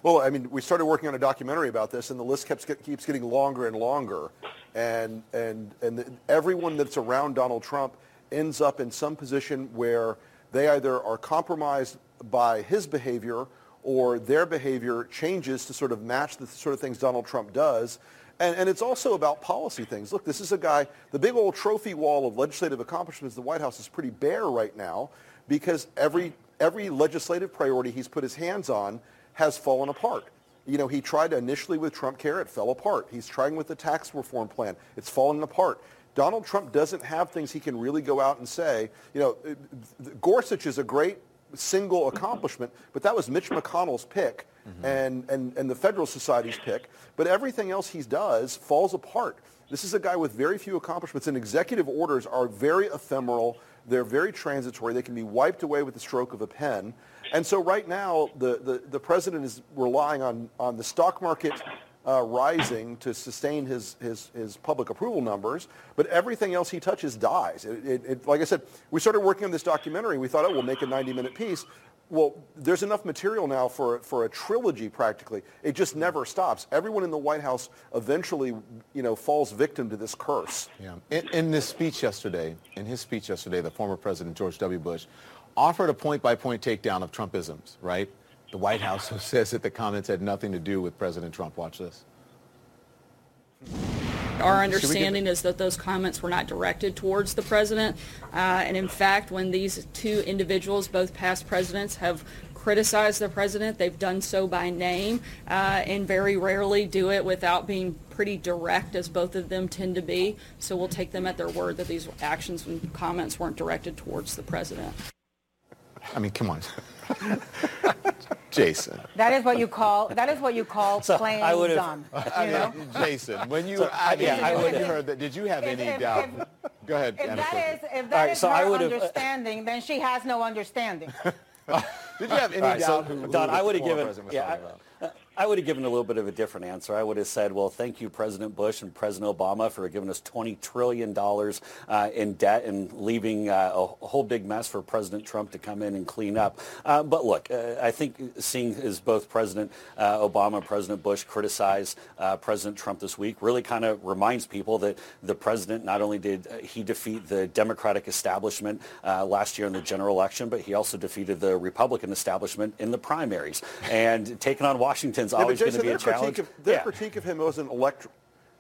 Well, I mean, we started working on a documentary about this, and the list keeps, keeps getting longer and longer. And, and, and the, everyone that's around Donald Trump ends up in some position where they either are compromised by his behavior or their behavior changes to sort of match the sort of things Donald Trump does. And, and it's also about policy things. Look, this is a guy, the big old trophy wall of legislative accomplishments the White House is pretty bare right now because every, every legislative priority he's put his hands on has fallen apart. You know, he tried initially with Trump Care, it fell apart. He's trying with the tax reform plan, it's fallen apart. Donald Trump doesn't have things he can really go out and say. You know, uh, Gorsuch is a great single accomplishment, but that was Mitch McConnell's pick mm-hmm. and, and, and the Federal Society's pick. But everything else he does falls apart. This is a guy with very few accomplishments, and executive orders are very ephemeral. They're very transitory. They can be wiped away with the stroke of a pen. And so right now, the, the, the president is relying on, on the stock market uh, rising to sustain his, his, his public approval numbers, but everything else he touches dies. It, it, it, like I said, we started working on this documentary. We thought, oh, we'll make a 90-minute piece. Well, there's enough material now for, for a trilogy practically. It just never stops. Everyone in the White House eventually, you know, falls victim to this curse. Yeah. In, in this speech yesterday, in his speech yesterday, the former President George W. Bush offered a point-by-point takedown of Trumpisms, right? The White House (laughs) says that the comments had nothing to do with President Trump. Watch this. Our understanding is that those comments were not directed towards the president. Uh, and in fact, when these two individuals, both past presidents, have criticized the president, they've done so by name uh, and very rarely do it without being pretty direct, as both of them tend to be. So we'll take them at their word that these actions and comments weren't directed towards the president. I mean, come on. (laughs) (laughs) Jason. That is what you call that is what you call so playing dumb. (laughs) You know? Jason, when you so, I, yeah, I when you heard that, did you have if, any if, doubt? If, Go ahead. If that is if that right, is so her understanding, then she has no understanding. (laughs) did you have any right, doubt? So, who, Don, who I would have given. Yeah, I would have given a little bit of a different answer. I would have said, well, thank you, President Bush and President Obama, for giving us $20 trillion uh, in debt and leaving uh, a whole big mess for President Trump to come in and clean up. Uh, but look, uh, I think seeing as both President uh, Obama and President Bush criticize uh, President Trump this week really kind of reminds people that the president not only did he defeat the Democratic establishment last year in the general election, but he also defeated the Republican establishment in the primaries. And taking on Washington yeah, always going to be a challenge. Of, their yeah. critique of him wasn't elect-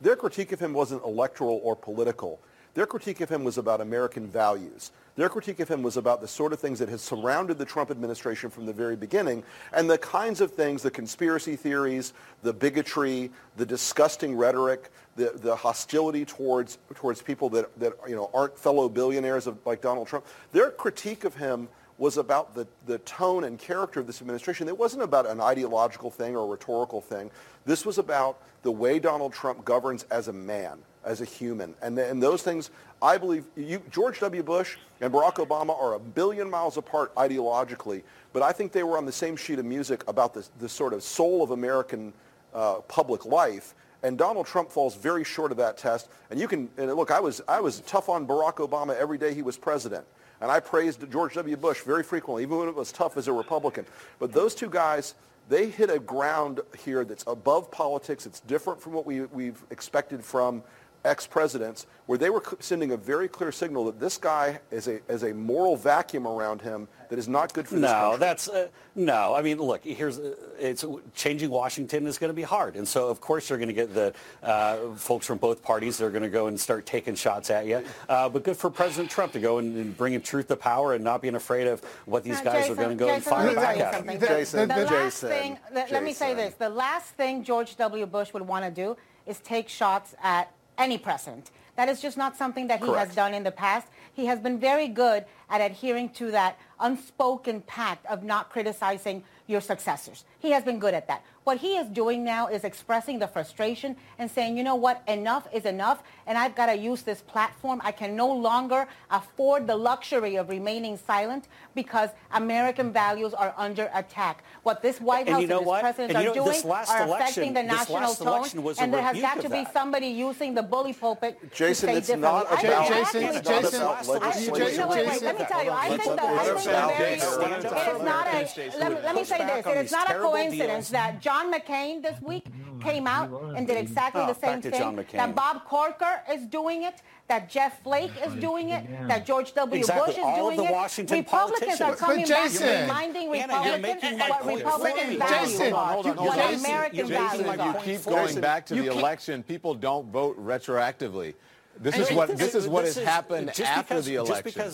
Their critique of him wasn't electoral or political. Their critique of him was about American values. Their critique of him was about the sort of things that has surrounded the Trump administration from the very beginning and the kinds of things, the conspiracy theories, the bigotry, the disgusting rhetoric, the, the hostility towards, towards people that, that you know, aren't fellow billionaires of, like Donald Trump. Their critique of him was about the, the tone and character of this administration. It wasn't about an ideological thing or a rhetorical thing. This was about the way Donald Trump governs as a man, as a human. And, and those things, I believe, you, George W. Bush and Barack Obama are a billion miles apart ideologically, but I think they were on the same sheet of music about the, the sort of soul of American uh, public life And Donald Trump falls very short of that test. And you can and look. I was I was tough on Barack Obama every day he was president. And I praised George W. Bush very frequently, even when it was tough as a Republican. But those two guys, they hit a ground here that's above politics. It's different from what we, we've expected from ex-presidents, where they were sending a very clear signal that this guy is a, is a moral vacuum around him that is not good for this No, country. that's uh, no. I mean, look, here's uh, it's changing Washington is going to be hard, and so of course you're going to get the uh, folks from both parties. They're going to go and start taking shots at you. Uh, but good for President Trump to go and, and bringing truth to power and not being afraid of what these Now, guys Jason, are going to go and fire back at. something. him. The- Jason, the last Jason, thing, let, let me say this. The last thing George W. Bush would want to do is take shots at any president. That is just not something that he Correct. has done in the past. He has been very good at adhering to that unspoken pact of not criticizing your successors. He has been good at that. What he is doing now is expressing the frustration and saying, you know what, enough is enough, and I've got to use this platform. I can no longer afford the luxury of remaining silent because American values are under attack. What this White And House you know and this president And you are know, doing this last are election- affecting the national tone, and there has got to be that. somebody using the bully pulpit Jason, to say it's differently. not I about- think Jason, actually- Jason, I- Jason, Jason, wait, wait, let me tell you, I think the, I think the very, it is not a, let me, let me say this, it is not a coincidence that John McCain this week came out and did exactly Oh, the same back to John thing, that Bob Corker is doing it, that Jeff Flake is doing it, that George W. Exactly, Bush is all of doing the it. Washington Republicans are coming But back to Jason- reminding Republicans making what that point. Republican values Jason, are, hold on, hold what. American Jason, values Jason, are. you keep going back to the election. People don't vote retroactively. This is what this this is what has happened after the Just election.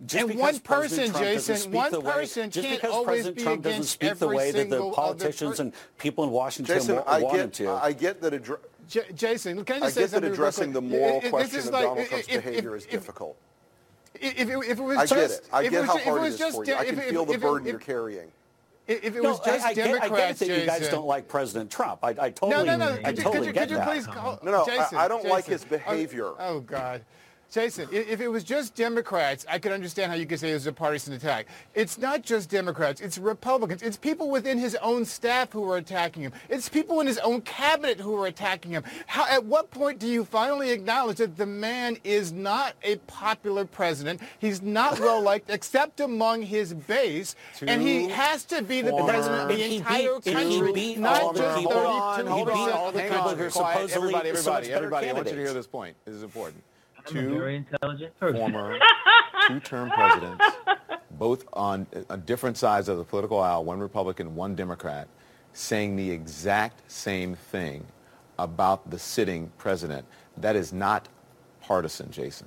Because, just And one person, Jason, one the way- person just can't because always President be Trump doesn't against speak the way that the politicians per- and people in Washington Jason, wa- I want him get, to. I get that. Addre- J- Jason, can I I just say get that something real addressing the moral It- it- this question is of like- Donald if- Trump's if- behavior if- is difficult. If, if, it- if it was I just, get it. I get was how if hard was it is just for you. de- I can it- feel the if burden if- you're carrying. If it No, was just I, I, get, I get Democrats, that you guys don't like President Trump. I, I totally, no, no. I Could you, totally could you, get could you that. please call, No, no, I- Jason, I don't like his oh, behavior. Oh, oh, God. Jason, if it was just Democrats, I could understand how you could say it was a partisan attack. It's not just Democrats. It's Republicans. It's people within his own staff who are attacking him. It's people in his own cabinet who are attacking him. How, at what point do you finally acknowledge that the man is not a popular president? He's not (laughs) well liked except among his base, and he has to be the president of the entire beat- country, beat not all just people- 32 Hold on, hold on. percent. all the Hang people on, quiet, everybody, everybody, better everybody. I want you to hear this point. This is important. I'm very intelligent person. former (laughs) two-term presidents, both on, on different sides of the political aisle, one Republican, one Democrat, saying the exact same thing about the sitting president. That is not partisan, Jason.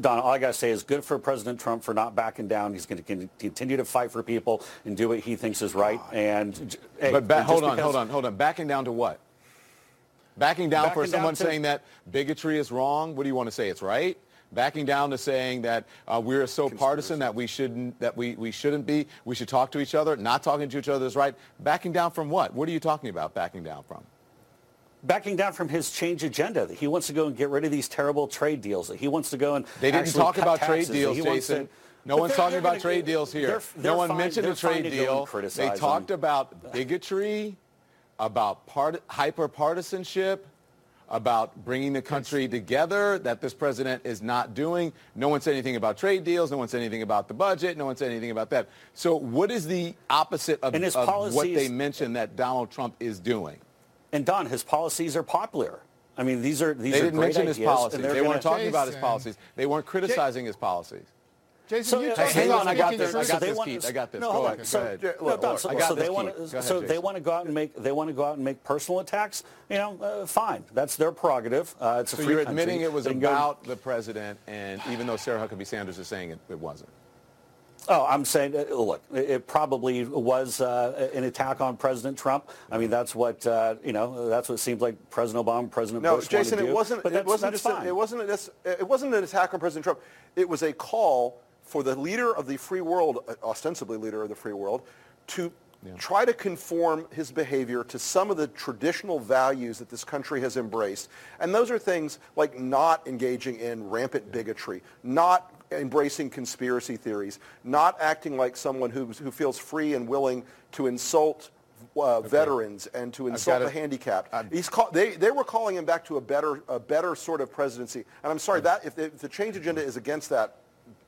Don, all I got to say is good for President Trump for not backing down. He's going to continue to fight for people and do what he thinks is right. And hey, but ba- just hold on, because- hold on, hold on. Backing down to what? Backing down for Backing down someone to- saying that bigotry is wrong. What do you want to say? It's right. Backing down to saying that uh, we're so partisan that we shouldn't that we, we shouldn't be. We should talk to each other. Not talking to each other is right. Backing down from what? What are you talking about? Backing down from? backing down from his change agenda. That he wants to go and get rid of these terrible trade deals. That he wants to go and They didn't talk about taxes, trade deals, Jason. to- no one's talking about gonna- trade deals here. they're- they're no one fine- mentioned a trade fine to go and deal. They talked about bigotry, about part, hyper partisanship, about bringing the country together that this president is not doing. No one said anything about trade deals. No one said anything about the budget. No one said anything about that. So what is the opposite of, And his of what they mentioned that Donald Trump is doing? And Don, his policies are popular. I mean, these are these they are didn't great mention ideas, his policies. They weren't gonna- talking about his policies. They weren't criticizing his policies. Jason, So, you uh, talk hang on, I got this. I got this, want- Keith. I got this. No, Go hold ahead. on. Go So, ahead. Look, no, Don, so, I got so this, they want Go to, ahead, so they want to go out and make they want to go out and make personal attacks. You know, uh, fine. That's their prerogative. Uh, it's a So free you're country. admitting it was They can go- about the president, and even though Sarah Huckabee Sanders is saying it, it wasn't. Oh, I'm saying, uh, look, it it probably was uh, an attack on President Trump. I mean, that's what uh, you know. That's what it seems like President Obama, President No, Bush Jason, want to it do. wasn't. But it that's, wasn't that's just. fine. A, it wasn't. A, it wasn't an attack on President Trump. It was a call for the leader of the free world, uh, ostensibly leader of the free world, to try to conform his behavior to some of the traditional values that this country has embraced. And those are things like not engaging in rampant bigotry, not embracing conspiracy theories, not acting like someone who, who feels free and willing to insult uh, veterans and to insult the handicapped. He's call, they, they were calling him back to a better, a better sort of presidency. And I'm sorry, that if if the change agenda is against that,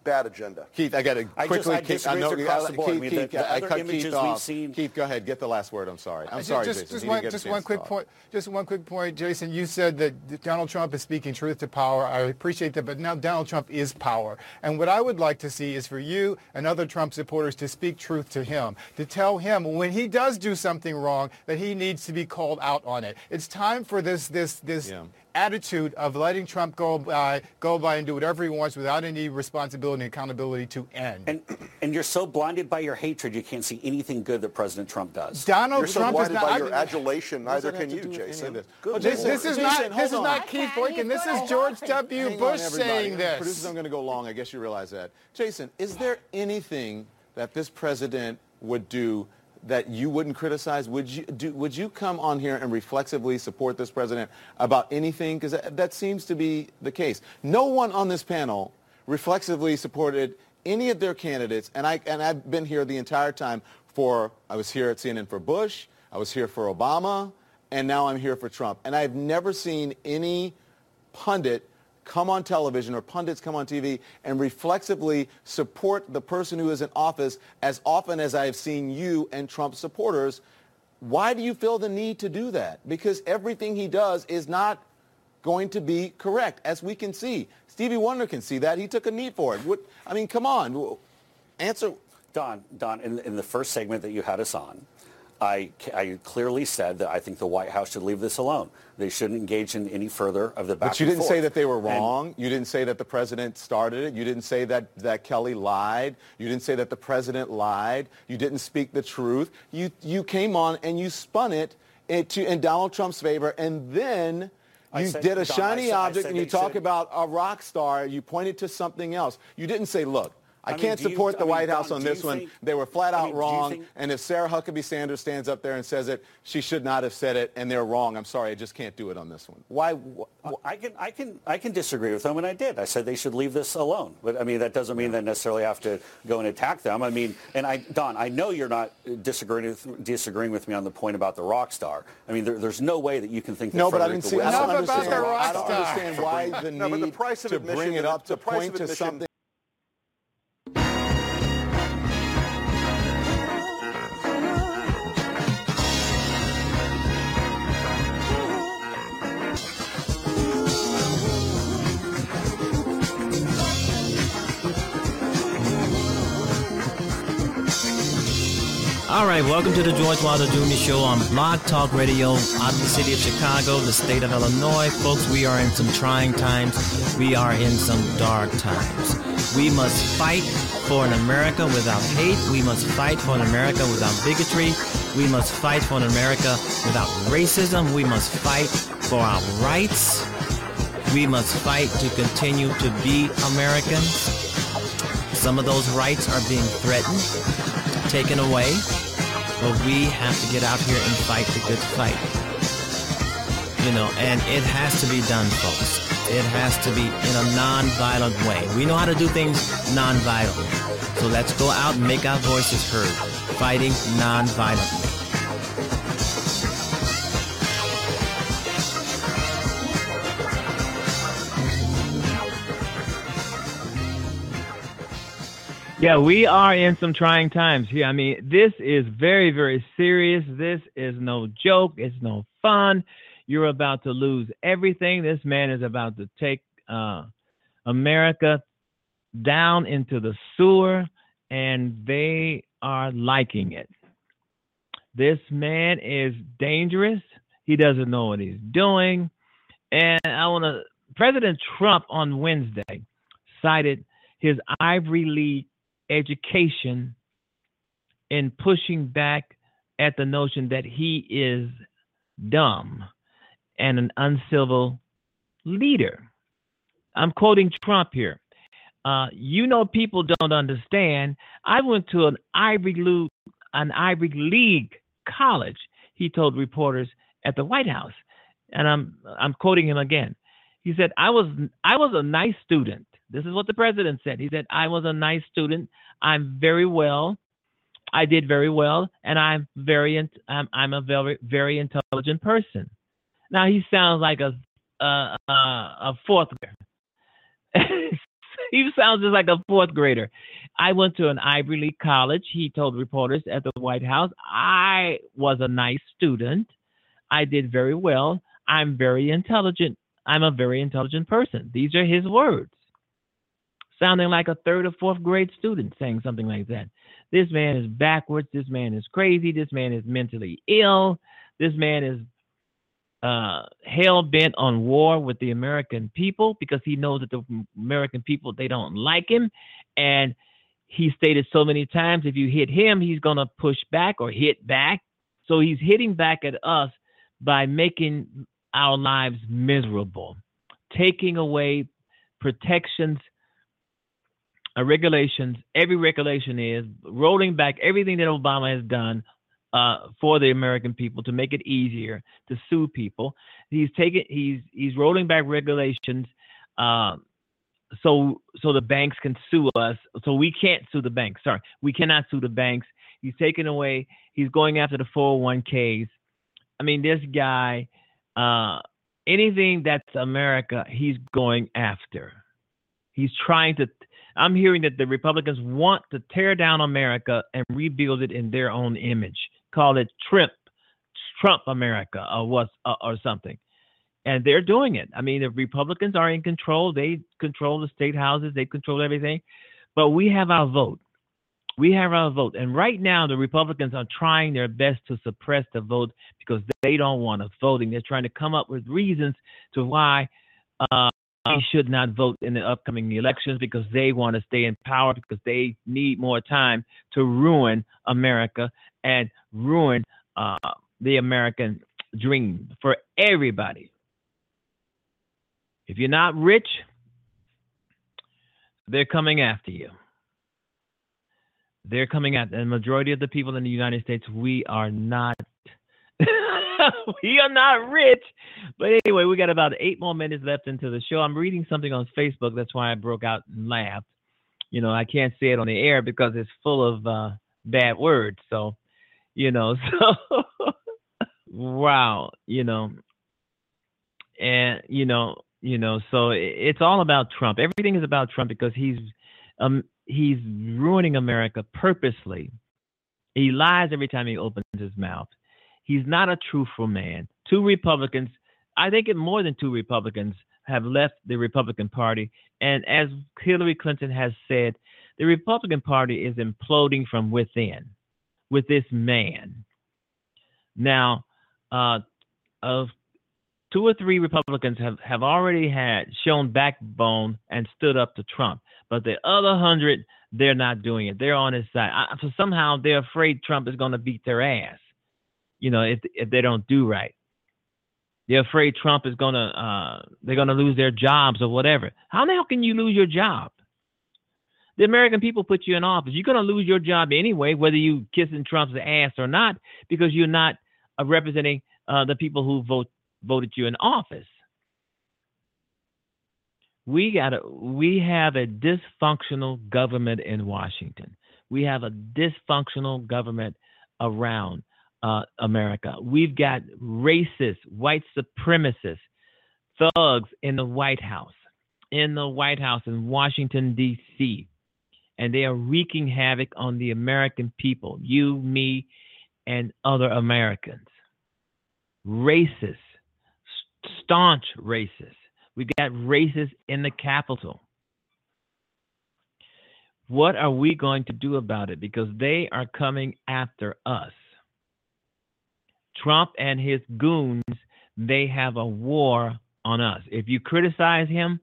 bad agenda. Keith, I got to I just- quickly. I Keith, disagree know- across the board. I Keith, mean, Keith, the- the I cut images Keith we've off. seen- Keith, go ahead. Get the last word. I'm sorry. I'm Just- sorry, just, Jason. Just one, didn't get a just one quick point. Just one quick point, Jason. You said that Donald Trump is speaking truth to power. I appreciate that, but now Donald Trump is power. And what I would like to see is for you and other Trump supporters to speak truth to him, to tell him when he does do something wrong that he needs to be called out on it. It's time for this this this attitude of letting Trump go by go by and do whatever he wants without any responsibility and accountability to end. And and you're so blinded by your hatred, you can't see anything good that President Trump does. Donald You're so Trump is blinded not by I- your adulation. Neither can you, do with any Jason. this. Good This, this is Jason, not hold this is not Keith Boykin. This is George W. Hang Bush on, saying this. Producers, I'm going to go long. I guess you realize that. Jason, is there anything that this president would do that you wouldn't criticize? Would you do? Would you come on here and reflexively support this president about anything? Because that, that seems to be the case. No one on this panel reflexively supported any of their candidates, and I and I've been here the entire time. For I was here at CNN for Bush. I was here for Obama, and now I'm here for Trump. And I've never seen any pundit come on television or pundits come on TV and reflexively support the person who is in office as often as I have seen you and Trump supporters. Why do you feel the need to do that? Because everything he does is not going to be correct, as we can see. Stevie Wonder can see that. He took a knee for it. What, I mean, come on. Answer. Don, Don, in, in the first segment that you had us on, I, I clearly said that I think the White House should leave this alone. They shouldn't engage in any further of the back But you didn't forth. say that they were And- wrong. you didn't say that the president started it. You didn't say that, that Kelly lied. You didn't say that the president lied. You didn't speak the truth. You, you came on and you spun it into, in Donald Trump's favor. And then you said- did a Don, shiny said- object and you talk about a rock star. You pointed to something else. You didn't say, look, I, I mean, can't do you- support I the mean, White House Don, on this one. think- They were flat I out mean, wrong. think- and if Sarah Huckabee Sanders stands up there and says it, she should not have said it, and they're wrong. I'm sorry, I just can't do it on this one. Why? wh- I can, I can, I can disagree with them, and I did. I said they should leave this alone. But I mean, that doesn't mean they necessarily have to go and attack them. I mean, and I, Don, I know you're not disagreeing with, disagreeing with me on the point about the rock star. I mean, there, there's no way that you can think that No, but I Frederica didn't see. I don't understand. I don't understand (laughs) why the No, but the need price of to admission bring it up to point to something. All right, welcome to the George Wilder Jr. Show on Blog Talk Radio out of the city of Chicago, the state of Illinois. Folks, we are in some trying times. We are in some dark times. We must fight for an America without hate. We must fight for an America without bigotry. We must fight for an America without racism. We must fight for our rights. We must fight to continue to be Americans. Some of those rights are being threatened, taken away, but we have to get out here and fight the good fight. You know, and it has to be done, folks. It has to be in a non-violent way. We know how to do things non-violently. So let's go out and make our voices heard, fighting non-violently. Yeah, we are in some trying times here. I mean, this is very, very serious. This is no joke. It's no fun. You're about to lose everything. This man is about to take uh, America down into the sewer, and they are liking it. This man is dangerous. He doesn't know what he's doing. And I want to, President Trump on Wednesday cited his Ivory League education in pushing back at the notion that he is dumb and an uncivil leader. I'm quoting Trump here. Uh, you know, people don't understand. I went to an Ivy League, an Ivy League college. He told reporters at the White House, and I'm I'm quoting him again. He said, "I was I was a nice student. This is what the president said. He said, I was a nice student. I'm very well I did very well, and I'm very I'm, I'm a very very intelligent person. Now he sounds like a a, a, a fourth grader. (laughs) he sounds just like a fourth grader. I went to an Ivy League college. He told reporters at the White House, I was a nice student. I did very well. I'm very intelligent. I'm a very intelligent person. These are his words. Sounding like a third or fourth grade student saying something like that. This man is backwards. This man is crazy. This man is mentally ill. This man is uh, hell bent on war with the American people because he knows that the American people they don't like him, and he stated so many times if you hit him, he's gonna push back or hit back. So he's hitting back at us by making our lives miserable, taking away protections, regulations. Every regulation is rolling back everything that Obama has done uh, for the American people to make it easier to sue people. He's taking he's he's rolling back regulations uh, so so the banks can sue us. So we can't sue the banks. Sorry, we cannot sue the banks. He's taking away. He's going after the 401ks. I mean, this guy, uh, anything that's America, he's going after. He's trying to. I'm hearing that the Republicans want to tear down America and rebuild it in their own image call it Trump, Trump America or what uh, or something. And they're doing it. I mean, the Republicans are in control. They control the state houses. They control everything. But we have our vote. We have our vote. And right now, the Republicans are trying their best to suppress the vote because they don't want us voting. They're trying to come up with reasons to why uh, we should not vote in the upcoming elections because they want to stay in power because they need more time to ruin America and ruin uh, the American dream for everybody. If you're not rich, they're coming after you. They're coming at the majority of the people in the United States. We are not. (laughs) we are not rich. But anyway, we got about eight more minutes left into the show. I'm reading something on Facebook. That's why I broke out and laughed. You know, I can't say it on the air because it's full of uh, bad words. So you know (laughs) so wow you know and you know you know so it's all about trump everything is about trump because he's um he's ruining america purposely he lies every time he opens his mouth he's not a truthful man two republicans i think it more than two republicans have left the republican party and as hillary clinton has said the republican party is imploding from within with this man. Now, uh, of two or three Republicans have, have already had shown backbone and stood up to Trump, but the other hundred they're not doing it. They're on his side. I, so somehow they're afraid Trump is going to beat their ass. You know, if if they don't do right, they're afraid Trump is to uh, they're to lose their jobs or whatever. How the hell can you lose your job? The American people put you in office. You're to lose your job anyway, whether you kissing Trump's ass or not, because you're not uh, representing uh, the people who vote voted you in office. We got we have a dysfunctional government in Washington. We have a dysfunctional government around uh, America. We've got racist, white supremacists, thugs in the White House, in the White House in Washington D.C and they are wreaking havoc on the American people, you, me, and other Americans. Racist, staunch racist. We've got racists in the Capitol. What are we going to do about it? Because they are coming after us. Trump and his goons, they have a war on us. If you criticize him,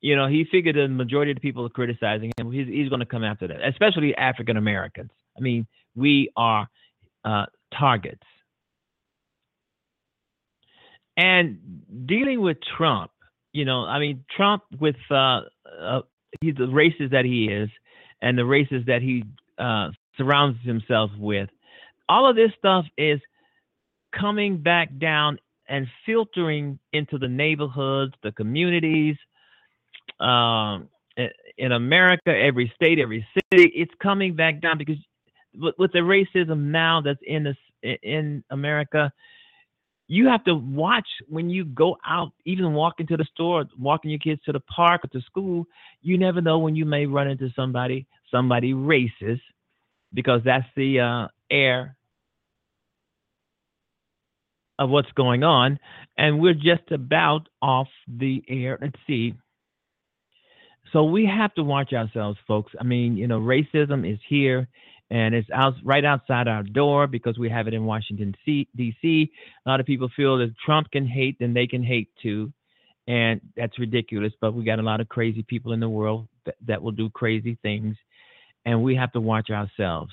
you know, he figured the majority of the people are criticizing him. He's, he's going to come after that, especially African Americans. I mean, we are uh, targets. And dealing with Trump, you know, I mean, Trump with uh, uh, he's the racist that he is, and the races that he uh, surrounds himself with. All of this stuff is coming back down and filtering into the neighborhoods, the communities, um, in America, every state, every city, it's coming back down because with, the racism now that's in this in America, you have to watch when you go out, even walk into the store, walking your kids to the park or to school. You never know when you may run into somebody, somebody racist, because that's the uh, air of what's going on. And we're just about off the air. Let's see. So we have to watch ourselves, folks. I mean, you know, racism is here and it's out right outside our door because we have it in Washington D.C. A lot of people feel that Trump can hate, then they can hate too, and that's ridiculous. But we got a lot of crazy people in the world that, that will do crazy things, and we have to watch ourselves.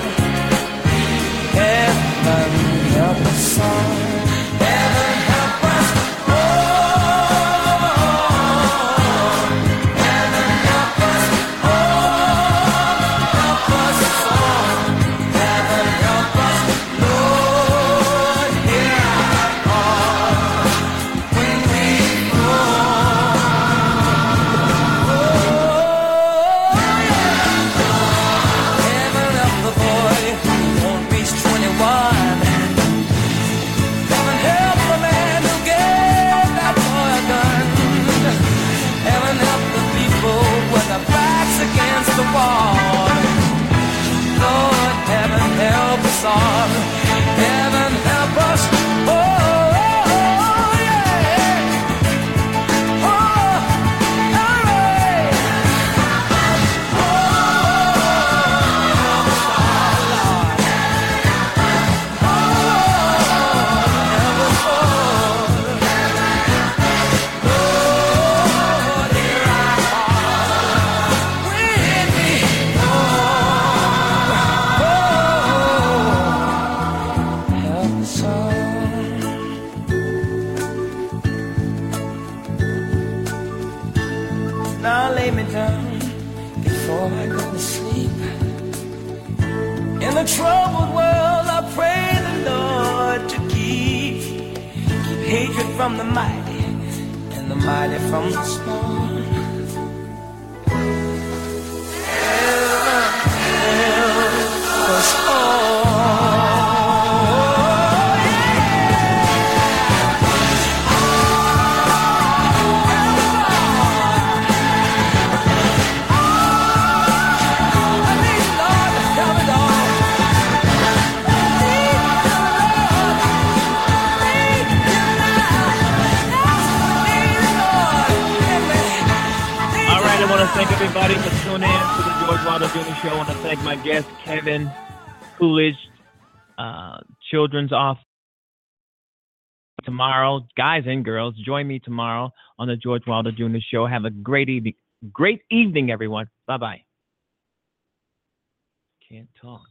crawl. Heaven help help Children's Off. Tomorrow, guys and girls, join me tomorrow on the George Wilder Jr. Show. Have a great evening, great evening, everyone. Bye bye. Can't talk.